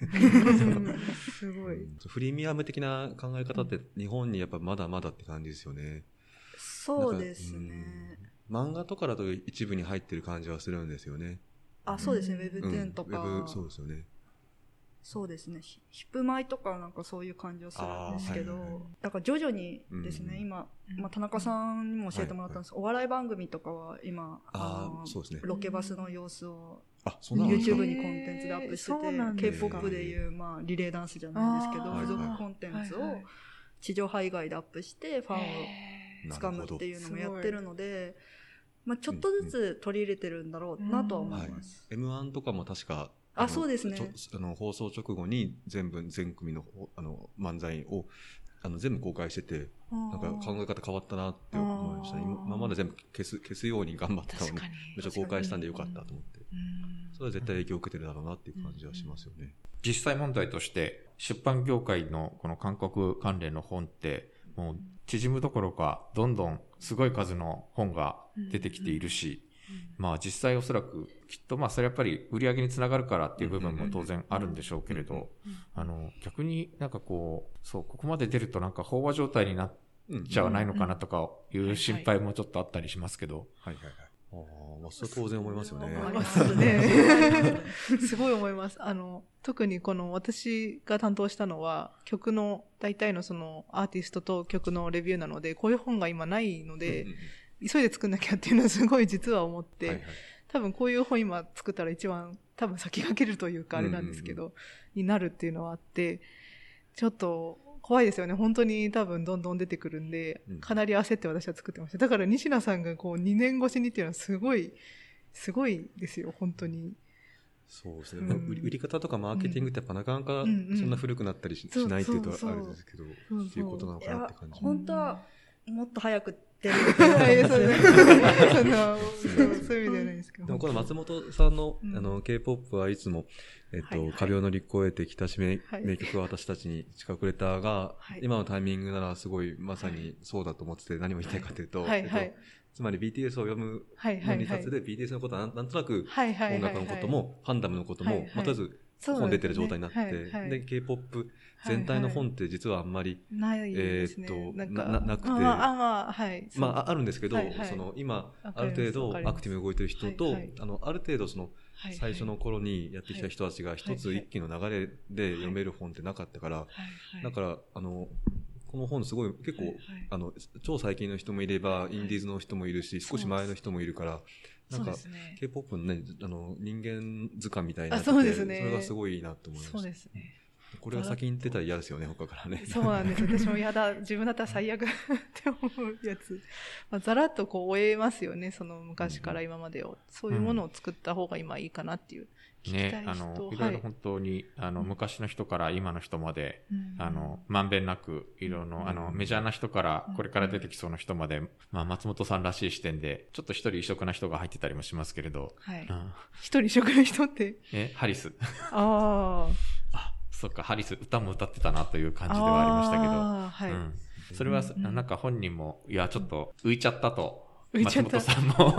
すごい。うんプレミアム的な考え方って日本にやっぱまだまだって感じですよね。そうですね。漫画とかだと一部に入ってる感じはするんですよね。あ、そうですね。うん。Web10 とか、ウェブそうですよね。そうですね。ヒヒップマイとかなんかそういう感じはするんですけど、はいはいはい。だから徐々にですね、うん。今、まあ、田中さんにも教えてもらったんです、お笑い番組とかは今、あのーそうですね。ロケバスの様子を YouTube にコンテンツでアップしてへーそうなんて、ですか？K-POP でいう、まあ、リレーダンスじゃないですけど、付属コンテンツをはいはい。地上波以外でアップして、ファンをへ掴むっていうのもやってるので、まあ、ちょっとずつ取り入れてるんだろうなとは思はいいます。。M1 とかも確か、あのそうですねあの放送直後に全部、全組のあの漫才をあの全部公開してて、なんか考え方変わったなって思いましたね。今今まで全部消す、消すように頑張ってたのにめっちゃ公開したんでよかったと思って。うんそれは絶対影響を受けてるだろうなっていう感じはしますよね。実際問題として、出版業界のこの韓国関連の本って、もう縮むどころか、どんどんすごい数の本が出てきているし、まあ実際おそらく、きっとまあそれやっぱり売り上げにつながるからっていう部分も当然あるんでしょうけれど、あの、逆になんかこう、そう、ここまで出るとなんか飽和状態になっうんちゃわないのかなとかいう心配もちょっとあったりしますけど、はいはいはい。ああ、まあ、それは当然思いますよね。思いありま すごい思います。あの、特にこの私が担当したのは、曲の、大体のそのアーティストと曲のレビューなので、こういう本が今ないのでうん、うんうん急いで作んなきゃっていうのは すごい実は思って、はいはい多分こういう本今作ったら一番多分先駆けるというかあれなんですけど、になるっていうのはあって、ちょっと怖いですよね。本当に多分どんどん出てくるんでうん、かなり焦って私は作ってました。だから西名さんがこう2年越しにっていうのはすごい、すごいですよ、本当に。そうですね。うんまあ売り方とかマーケティングってやっぱなかなかそんな古くなったりし,、ないっていうとあるんですけど、そうっていうことなのかなって感じ。本当はもっと早く出るいやそそういう意味ではないですけど。でもこの松本さんの,、うん。あの K-POP はいつも、えっとはいはい。壁を乗り越えてきたし名,、はい。名曲は私たちに近くれたが、はい。今のタイミングならすごいまさにそうだと思ってて何も言いたいかというと、はいはい。えっとつまり BTS を読むはいはいはい。のに立つで BTS のことはなんとなくはいはいはいはい。音楽のことも、ファンダムのことも、はいはい。まあとりあえず本出てる状態になって、はいはい。で K-POP 全体の本って実はあんまり、ないですね。えーっとなんかなななくて。まあまあ、あまあ、はい。まあああるんですけど、はいはい。その今ある程度アクティブに動いてる人と、はいはい。あのある程度そのはいはい。最初の頃にやってきた人たちが一つはい一気の流れで読める本ってなかったから、はいはい。だからあのこの本すごい結構、はいはい。あの超最近の人もいればインディーズの人もいるし、少し前の人もいるからなそうんかね。K-POP のねあの人間図鑑みたいになそうですねそれがすごいいいなと思いまそうしたですね。これが先に出たら嫌ですよね他からねそうなんです。私もやだ、自分だったら最悪って思うやつ。まあ、ざらっとこう終えますよね、その昔から今までを。そういうものを作った方が今いいかなっていう。ねあの、人いろいろ本当に、あの、昔の人から今の人まで、うんあの、まんべんなく、いろいろ、あの、メジャーな人から、これから出てきそうな人まで、まあ、松本さんらしい視点で、ちょっと一人異色な人が入ってたりもしますけれど、はい。うん一人職の人って？え、ハリス。あ あ、そっか、ハリス、歌も歌ってたなというあ。感じではありましたけど、はい。うん。それは、うんうんなんか本人も、いや、ちょっと浮いちゃったと、浮いちゃった松本さんも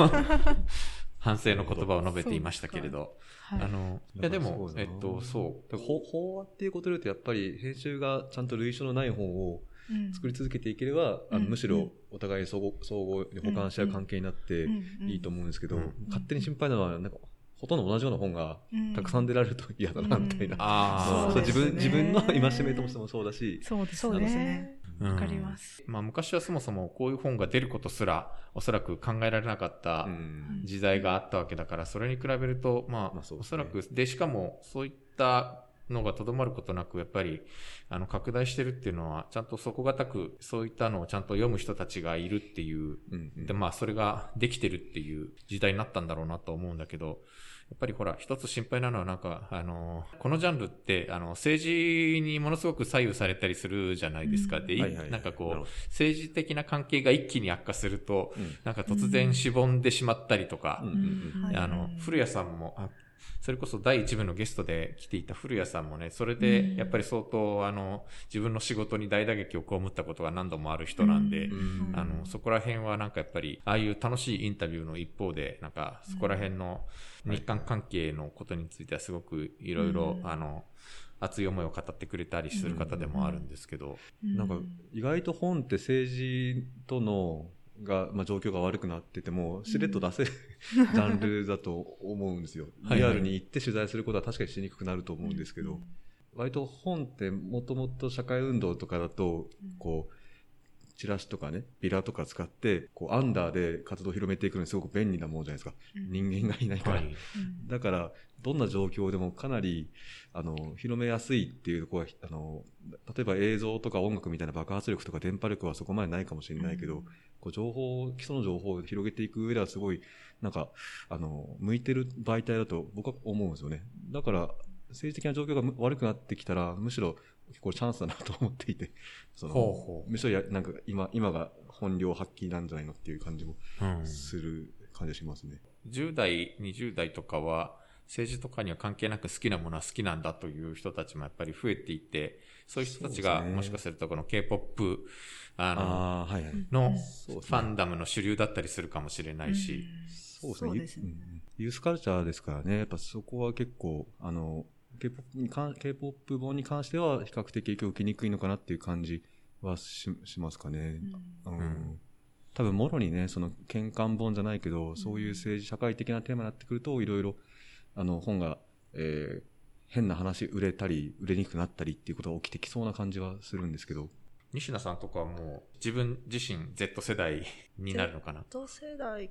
反省の言葉を述べていましたけれど、はい。あの、い。やでも、えっと、そう。法法話っていうことで言うとやっぱり編集がちゃんと類書のない本をうん。作り続けていければ、あうん。のむしろお互い相互相互に補完し合う関係になってうん。いいと思うんですけど、うん。勝手に心配なのはなんかほとんど同じような本がうん。たくさん出られると嫌だなみたいな、うん。あ自分自分の戒めとしてもそうだし、そうですね。わかります。まあ昔はそもそもこういう本が出ることすらおそらく考えられなかったうん。時代があったわけだから、それに比べると、まあ、まあおそらく、で、しかもそういったのがとどまることなく、やっぱり、あの、拡大してるっていうのは、ちゃんと底堅く、そういったのをちゃんと読む人たちがいるっていう、うんうん。で、まあ、それができてるっていう時代になったんだろうなと思うんだけど、やっぱりほら、一つ心配なのはなんか、あの、このジャンルって、あの、政治にものすごく左右されたりするじゃないですか。うん。で、いはいはい。はいなんかこう政治的な関係が一気に悪化すると、うん。なんか突然しぼんでしまったりとか、あの、古谷さんも、あそれこそ第一部のゲストで来ていた古谷さんもね、それでやっぱり相当、あの、自分の仕事に大打撃を被ったことが何度もある人なんで、うん。あの、そこら辺はなんかやっぱり、ああいう楽しいインタビューの一方で、なんかそこら辺の日韓関係のことについてはすごくいろいろ、うん。あの、熱い思いを語ってくれたりする方でもあるんですけど、なんか意外と本って政治とのが、まあ、状況が悪くなってても、しれっと出せる、ジャンルだと思うんですよ。はいリアルに行って取材することは確かにしにくくなると思うんですけど、割と本ってもともと社会運動とかだと、こう、チラシとかね、ビラとか使って、こう、アンダーで活動を広めていくのにすごく便利なものじゃないですか。人間がいないから。はい。だから、どんな状況でもかなり、あの、広めやすいっていうところは、あの、例えば映像とか音楽みたいな爆発力とか電波力はそこまでないかもしれないけど、こう情報、基礎の情報を広げていく上ではすごい、なんか、あの、向いてる媒体だと僕は思うんですよね。だから、政治的な状況がむ悪くなってきたら、むしろ結構チャンスだなと思っていて、そのほうほう。むしろや、なんか今、今が本領発揮なんじゃないのっていう感じもうんする感じがしますね。10代、20代とかは、政治とかには関係なく好きなものは好きなんだという人たちもやっぱり増えていて、そういう人たちが、もしかするとこの K-POP、あの、あはいはい。のね。ァンダムの主流だったりするかもしれないし、そうですね。そうですね。うんユースカルチャーですからね、やっぱそこは結構、あの、K-POP に関 K-POP 本に関しては比較的影響を受けにくいのかなっていう感じはししますかね。うんん多分、もろにね、その、喧嘩本じゃないけど、そういう政治、社会的なテーマになってくると、いろいろ、あの、本が、えー変な話、売れたり、売れにくくなったりっていうことが起きてきそうな感じはするんですけど、西名さんとかはもう自分自身 Z 世代になるのかな？同世代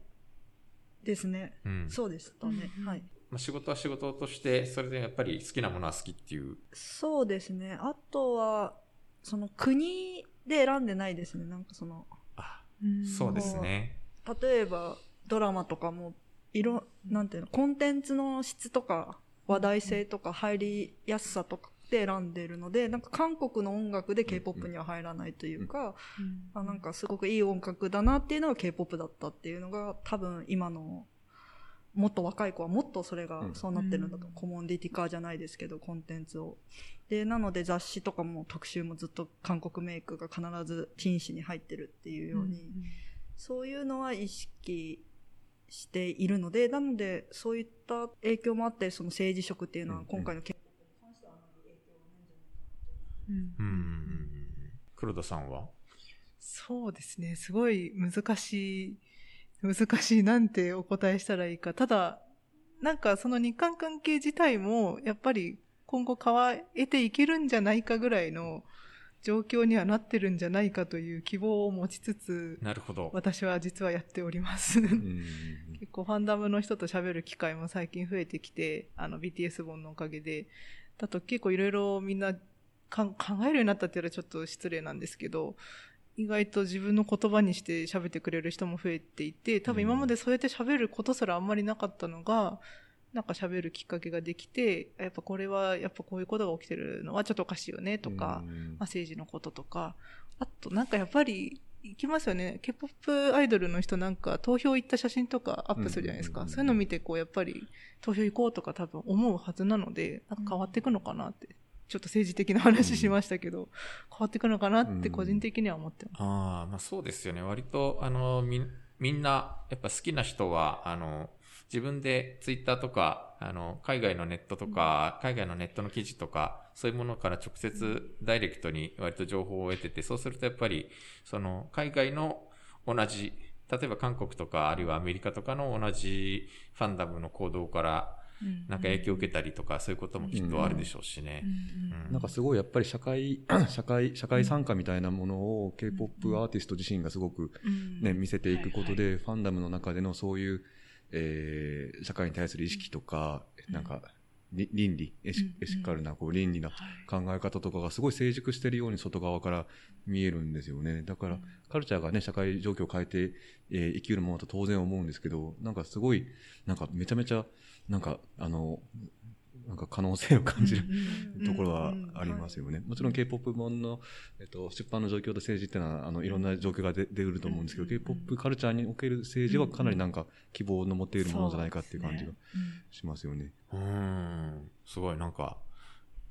ですね。うん。そうです。だね。うんはい。まあ、仕事は仕事として、それでやっぱり好きなものは好きっていう。そうですね。あとは、その国で選んでないですね。なんかその、あ、うんそうですね。例えばドラマとかも、いろ、なんていうの、コンテンツの質とか、話題性とか入りやすさとかで選んでるので、なんか韓国の音楽で K-POP には入らないというか、うんあなんかすごくいい音楽だなっていうのが K-POP だったっていうのが多分今のもっと若い子はもっとそれがうん。そうなってるんだと、うん。コモンディティカーじゃないですけどコンテンツを。でなので雑誌とかも特集もずっと韓国メイクが必ず禁止に入ってるっていうように、そういうのは意識しているのでなのでそういった影響もあってその政治色っていうのはうん今回の K-POP うん。うん。うんうんうん。黒田さんは？そうですね。すごい難しい、難しいなんてお答えしたらいいか。ただ、なんかその日韓関係自体も、やっぱり今後変えていけるんじゃないかぐらいの状況にはなってるんじゃないかという希望を持ちつつ、なるほど。私は実はやっております。うん結構ファンダムの人と喋る機会も最近増えてきて、あの BTS 本のおかげで、だと結構いろいろみんな考えるようになったって言ったらちょっと失礼なんですけど、意外と自分の言葉にして喋ってくれる人も増えていて、多分今までそうやって喋ることすらあんまりなかったのが、なんか喋るきっかけができて、やっぱこれはやっぱこういうことが起きてるのはちょっとおかしいよねとか、うんまあ、政治のこととか、あとなんかやっぱり、行きますよね。K-POP アイドルの人なんか投票行った写真とかアップするじゃないですか。そういうの見てこうやっぱり投票行こうとか多分思うはずなので、なんか変わっていくのかなって。ちょっと政治的な話しましたけど、変わっていくのかなって個人的には思ってます。ああ、まあそうですよね。割と、あの、み、みんな、やっぱ好きな人は、あの、自分でツイッターとか、あの、海外のネットとか、海外のネットの記事とか、そういうものから直接ダイレクトに割と情報を得てて、そうするとやっぱり、その、海外の同じ、例えば韓国とか、あるいはアメリカとかの同じファンダムの行動から、なんか影響を受けたりとか、そういうこともきっとあるでしょうしね。うん。なんかすごいやっぱり社会、社会、社会参加みたいなものを K-POP アーティスト自身がすごくね、見せていくことで、ファンダムの中でのそういう、えー、社会に対する意識とか、なんか、り倫理、エシエシカルなこう倫理な考え方とかがすごい成熟してるように外側から見えるんですよね。だから、カルチャーがね、社会状況を変えて、えー生きるものと当然思うんですけど、なんかすごい、なんかめちゃめちゃ、なんか、あの、なんか可能性を感じるところはありますよね。もちろん K-POP 本の、えっと、出版の状況と政治っていうのは、あの、いろんな状況が出出ると思うんですけど、K-POP カルチャーにおける政治はかなりなんか希望の持っているものじゃないかっていう感じがしますよね。うん。すごい、なんか、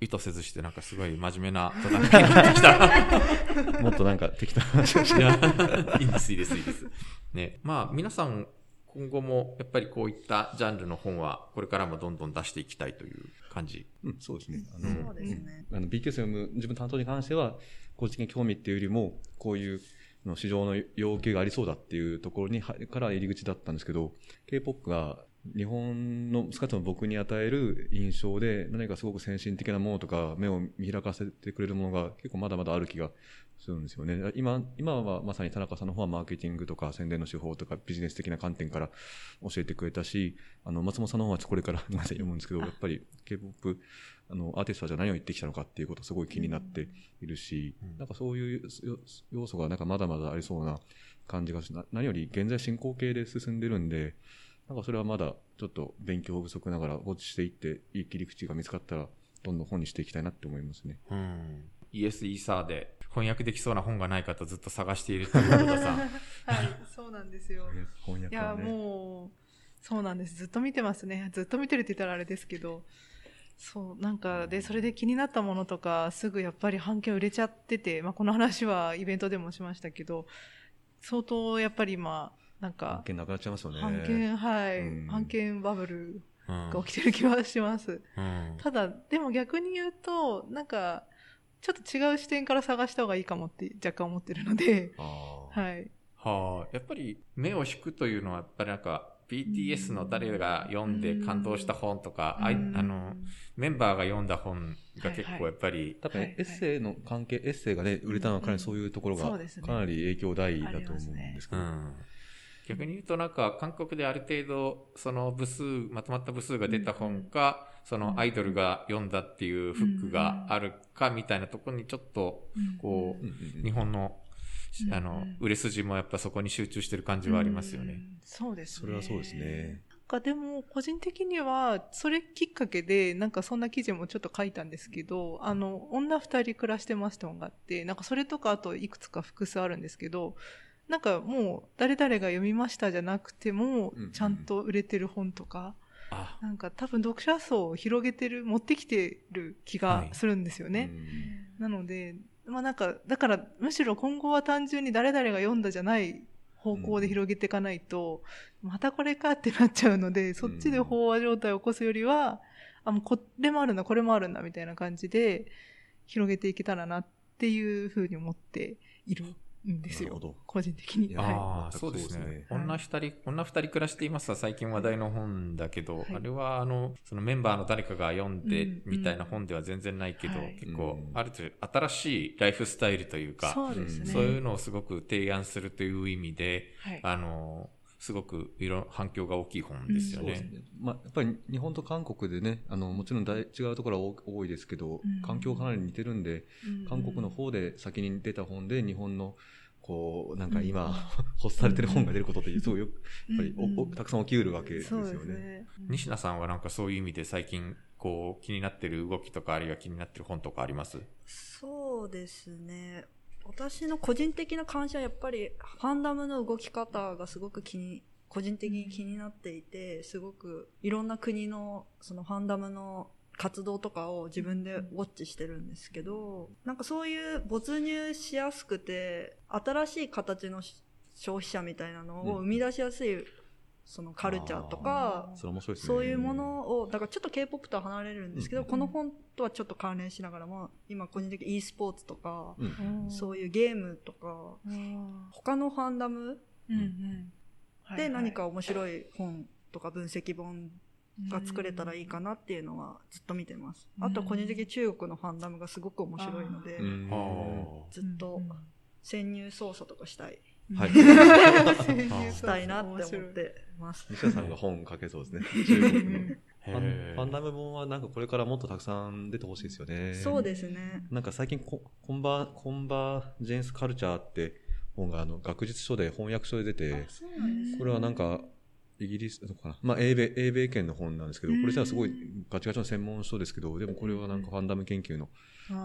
意図せずして、なんかすごい真面目な戦いになってきた。もっとなんか適当な話をしいて。や、いいです、いいです、いいです。ね。まあ、皆さん、今後も、やっぱりこういったジャンルの本は、これからもどんどん出していきたいという感じ。うん、そうですね。あうんの、そうですね。あの BTS 読む自分担当に関しては、個人的に興味っていうよりも、こういうの市場の要求がありそうだっていうところにはから入り口だったんですけど、K-POP が日本の、少なくとも僕に与える印象で、何かすごく先進的なものとか、目を見開かせてくれるものが結構まだまだある気がするんですよね。今、今はまさに田中さんの方はマーケティングとか宣伝の手法とかビジネス的な観点から教えてくれたし、あの、松本さんの方はこれから ごめんなさい読むんですけど、やっぱり K-POP、あの、アーティストはじゃあ何を言ってきたのかっていうことすごい気になっているし、なんかそういう要要素がなんかまだまだありそうな感じがしな、何より現在進行形で進んでるんで、なんかそれはまだちょっと勉強不足ながら放置していって、いい切り口が見つかったら、どんどん本にしていきたいなって思いますね。うん。イエス・イーサーで翻訳できそうな本がないかとずっと探しているという黒田さん。はい、そうなんですよ。翻訳いや。もう、そうなんです。ずっと見てますね。ずっと見てるって言ったらあれですけど、そう、なんか、で、それで気になったものとか、すぐやっぱり版権売れちゃってて、まあ、この話はイベントでもしましたけど、相当やっぱり今、なん案か、件なくなっちゃいますよね。版権、はいうん、版権バブルうんが起きてる気はします。うんただ、でも逆に言うと、なんか、ちょっと違う視点から探した方がいいかもって若干思ってるので、はい。はあ、やっぱり目を引くというのは、やっぱりなんか、BTS の誰が読んで感動した本とか、あいうんあの、メンバーが読んだ本が結構はいはいやっぱり、多分、はいエッセイの関係、エッセイがね、売れたのはかなりそういうところが、そうですねかなり影響大だと思うんですけど。うん。逆に言うとなんか韓国である程度その部数、まとまった部数が出た本か、そのアイドルが読んだっていうフックがあるかみたいなところにちょっとこう日本のうん。あの、売れ筋もやっぱそこに集中してる感じはありますよね。うん。そうですね。それはそうですね。なんかでも、個人的には、それきっかけで、なんかそんな記事もちょっと書いたんですけど、あの、女二人暮らしてますって本があって、なんかそれとかあといくつか複数あるんですけど、なんかもう誰々が読みましたじゃなくてもちゃんと売れてる本とか、あ、なんか多分読者層を広げてる、持ってきてる気がするんですよね。なので、まあなんか、だからむしろ今後は単純に誰々が読んだじゃない方向で広げていかないと、またこれかってなっちゃうので、そっちで飽和状態を起こすよりは、あ、もうこれもあるんだ、これもあるんだ、みたいな感じで広げていけたらなっていうふうに思っているんですよ。個人的に。ああ、そうですね。女二人、女二人暮らしていますは最近話題の本だけど、はいあれはあの、そのメンバーの誰かが読んでうんみたいな本では全然ないけど、はい結構うんある程度新しいライフスタイルというか、そうですね。そういうのをすごく提案するという意味で、はい。あの、すごくいろ反響が大きい本ですよね。そうですね。まあ、やっぱり日本と韓国でね、あの、もちろん大違うところは多多いですけど、うん環境かなり似てるんで、うん韓国の方で先に出た本で日本の、こう、なんかうん今、発されてる本が出ることって、すごいよく、やっぱりうんおおたくさん起きうるわけですよ。ね。西名さんはなんかそういう意味で最近こう気になってる動きとかあるいは気になってる本とかあります？そうですね。私の個人的な関心はやっぱりファンダムの動き方がすごく気に、個人的に気になっていて、すごくいろんな国のそのファンダムの活動とかを自分でウォッチしてるんですけど、なんかそういう没入しやすくて、新しい形の消費者みたいなのを生み出しやすい、そのカルチャーとか、そういうものを、だからちょっと K-POP とは離れるんですけど、うんこの本とはちょっと関連しながらも、今個人的に e スポーツとか、うん。そういうゲームとか、うん。他のファンダムで何か面白い本とか分析本が作れたらいいかなっていうのはずっと見てます。うん。あと個人的に中国のファンダムがすごく面白いのでう、ん。ずっと潜入捜査とかしたい、はい。したいなって思ってます。西田さんが本書けそうですね。ファンダム本はなんかこれからもっとたくさん出てほしいですよね。そうですね。なんか最近ココンバー、コンバージェンスカルチャーって本があの学術書で翻訳書で出て、これはなんかイギリスのかな、まあ英米、英米圏の本なんですけど、これじゃすごいガチガチの専門書ですけど、でもこれはなんかファンダム研究の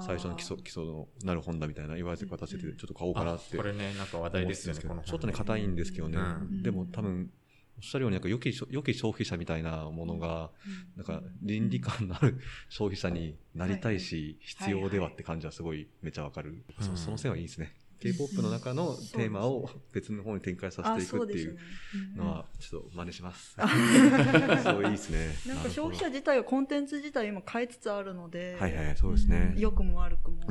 最初の基礎、基礎のなる本だみたいな言われてる形でちょっと買おうかなってあこれね、なんか話題ですよね、この本。ちょっとね、硬いんですけどね。うん。でも多分、おっしゃるように、なんか良き、良き消費者みたいなものが、なんか倫理観のある消費者になりたいし、必要ではって感じはすごいめっちゃわかる。その線はいいですね。K-POP の中のテーマを別の方に展開さあ、せていくっていうそうですね。のは、ちょっと真似します。すごいいいですね。なんか消費者自体がコンテンツ自体今変えつつあるので、はいはい、そうですね。良くも悪くも。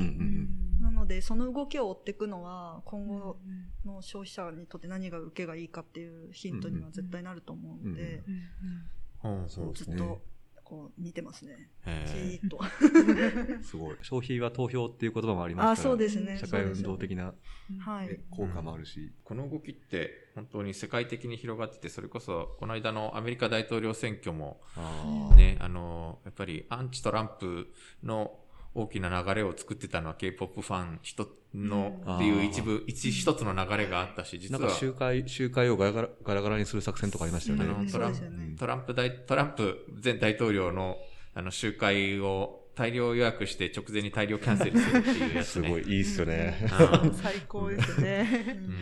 なので、その動きを追っていくのは、今後の消費者にとって何が受けがいいかっていうヒントには絶対なると思うので、うんそうですね。ずっとこう見てますね。へじーっと。すごい。消費は投票っていう言葉もありますあ、から。そうですね。社会運動的なよねはいえ。効果もあるし。この動きって本当に世界的に広がってて、それこそこの間のアメリカ大統領選挙もあね、あの、やっぱりアンチトランプの大きな流れを作ってたのは K-POP ファン人のうんっていう一部、一一つの流れがあったし、実はなんか集会、集会をガラガラガラガラにする作戦とかありましたよね。あの、うんトランそうですよねプ、トランプ大、トランプ前大統領の、あの、集会を大量予約して直前に大量キャンセルするっていうやつね。すごい、いいっすよね。うん 最高ですね。うん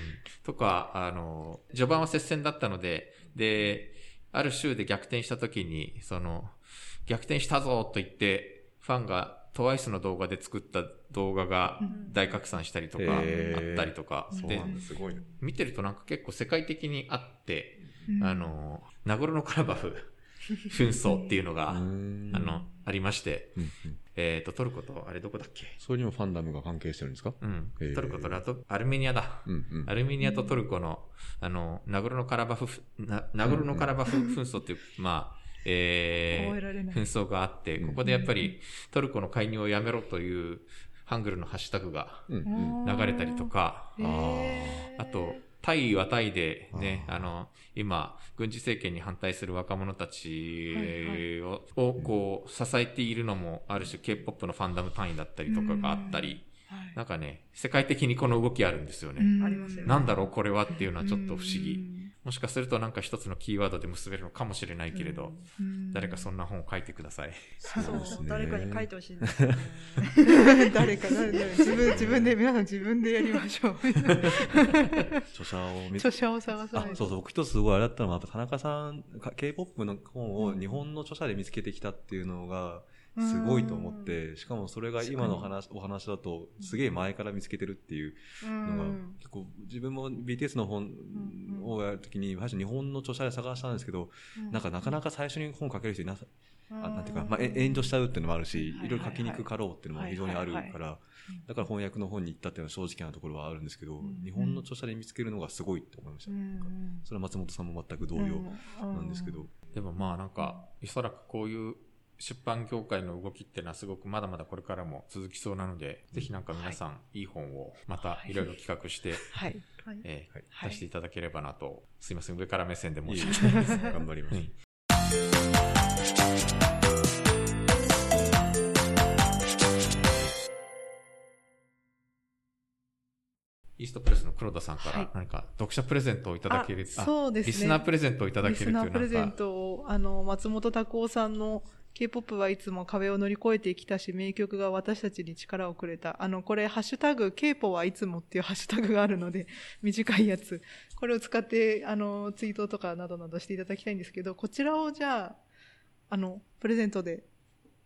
とか、あの、序盤は接戦だったので、で、ある州で逆転した時に、その、逆転したぞと言って、ファンが TWICE の動画で作った動画が大拡散したりとか、あったりとか、でそうなん、です、すごい。見てるとなんか結構世界的にあって、うん。あの、ナゴルノカラバフ 紛争っていうのが、ああの、ありまして、えっ、と、トルコと、あれどこだっけ？それにもファンダムが関係してるんですか？うん。トルコとラト、アルメニアだ。うんうん。アルメニアとトルコの、あの、ナゴルノカラバフ、なナゴルノカラバフ紛争っていう、まあ、えー。紛争があって、ここでやっぱりトルコの介入をやめろというハングルのハッシュタグが流れたりとか、あと、タイはタイでね、あの、今、軍事政権に反対する若者たちはいを、をこう、支えているのも、ある種 K-POP のファンダム単位だったりとかがあったり、はい。なんかね、世界的にこの動きあるんですよね。うん。ありますよね。なんだろうこれはっていうのはちょっと不思議。うんもしかするとなんか一つのキーワードで結べるのかもしれないけれど、うん。誰かそんな本を書いてください。そう。ですね。誰かに書いてほしいんですよね。誰か誰誰自分自分で皆さん自分でやりましょう。著者を見著者を探さあないと。そうそう。僕一つすごいあれだったのはやっぱ田中さんか K-POP の本を日本の著者で見つけてきたっていうのがすごいと思ってしかもそれが今の話お話だとすげえ前から見つけてるっていううのがん結構自分も BTS の本をやるときに最初日本の著者で探したんですけどなんかなかなか最初に本書ける人いなさあなんていうか、まあ、え炎上しちゃうっていうのもあるし、はいいろいろ書きにくかろうっていうのも非常にあるから、だから翻訳の本に行ったっていうのは正直なところはあるんですけど、ん日本の著者で見つけるのがすごいって思いました。うんそれは松本さんも全く同様なんですけど、でもまあなんか、おそらくこういう出版業界の動きっていうのはすごくまだまだこれからも続きそうなので、ぜひなんか皆さんいい本をまたいろいろ企画して、はいはいえーはい出していただければなと、すいません、上から目線で申し訳ないです。え頑張ります。はいイーストプレスの黒田さんかはいら何か読者プレゼントをいただける、あそうですねリスナープレゼントをいただリスけるというナープレゼントを、あの、松本拓夫さんの K-POP はいつも壁を乗り越えてきたし、名曲が私たちに力をくれた。あの、これ、ハッシュタグ、K-PO はいつもっていうハッシュタグがあるので、短いやつ。これを使って、あの、ツイートとかなどなどしていただきたいんですけど、こちらをじゃあ、あの、プレゼントで。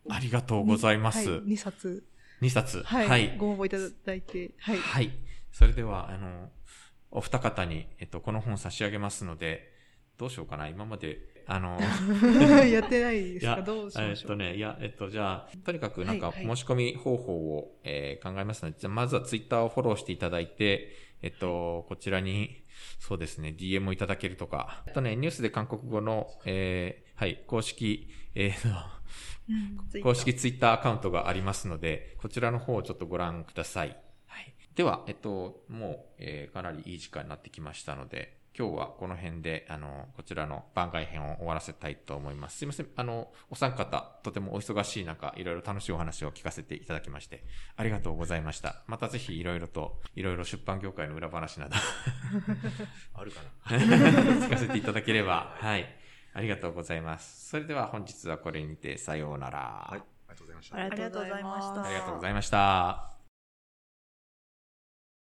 ありがとうございます。はい、2冊。2冊。はい。はい。ご応募いただいて、はい。はい。それでは、あの、お二方に、えっと、この本差し上げますので、どうしようかな。今まで、あの、やってないですか？いやどうしましょう？えっとね、いや、えっと、じゃあ、とにかくなんかはいはい申し込み方法を、えー考えますので、じゃあまずはツイッターをフォローしていただいて、えっと、こちらに、そうですね、DM をいただけるとか、あとね、ニュースで韓国語の、えーはい、公式、えーう公式ツイッターアカウントがありますので、こちらの方をちょっとご覧ください。はい。では、えっと、もう、えーかなりいい時間になってきましたので、今日はこの辺で、あの、こちらの番外編を終わらせたいと思います。すいません。あの、お三方、とてもお忙しい中、いろいろ楽しいお話を聞かせていただきまして、ありがとうございました。またぜひいろいろと、いろいろ出版業界の裏話など、あるかな？聞かせていただければ、はい。ありがとうございます。それでは本日はこれにて、さようなら。はい、ありがとうございました。ありがとうございましたありがとうございました。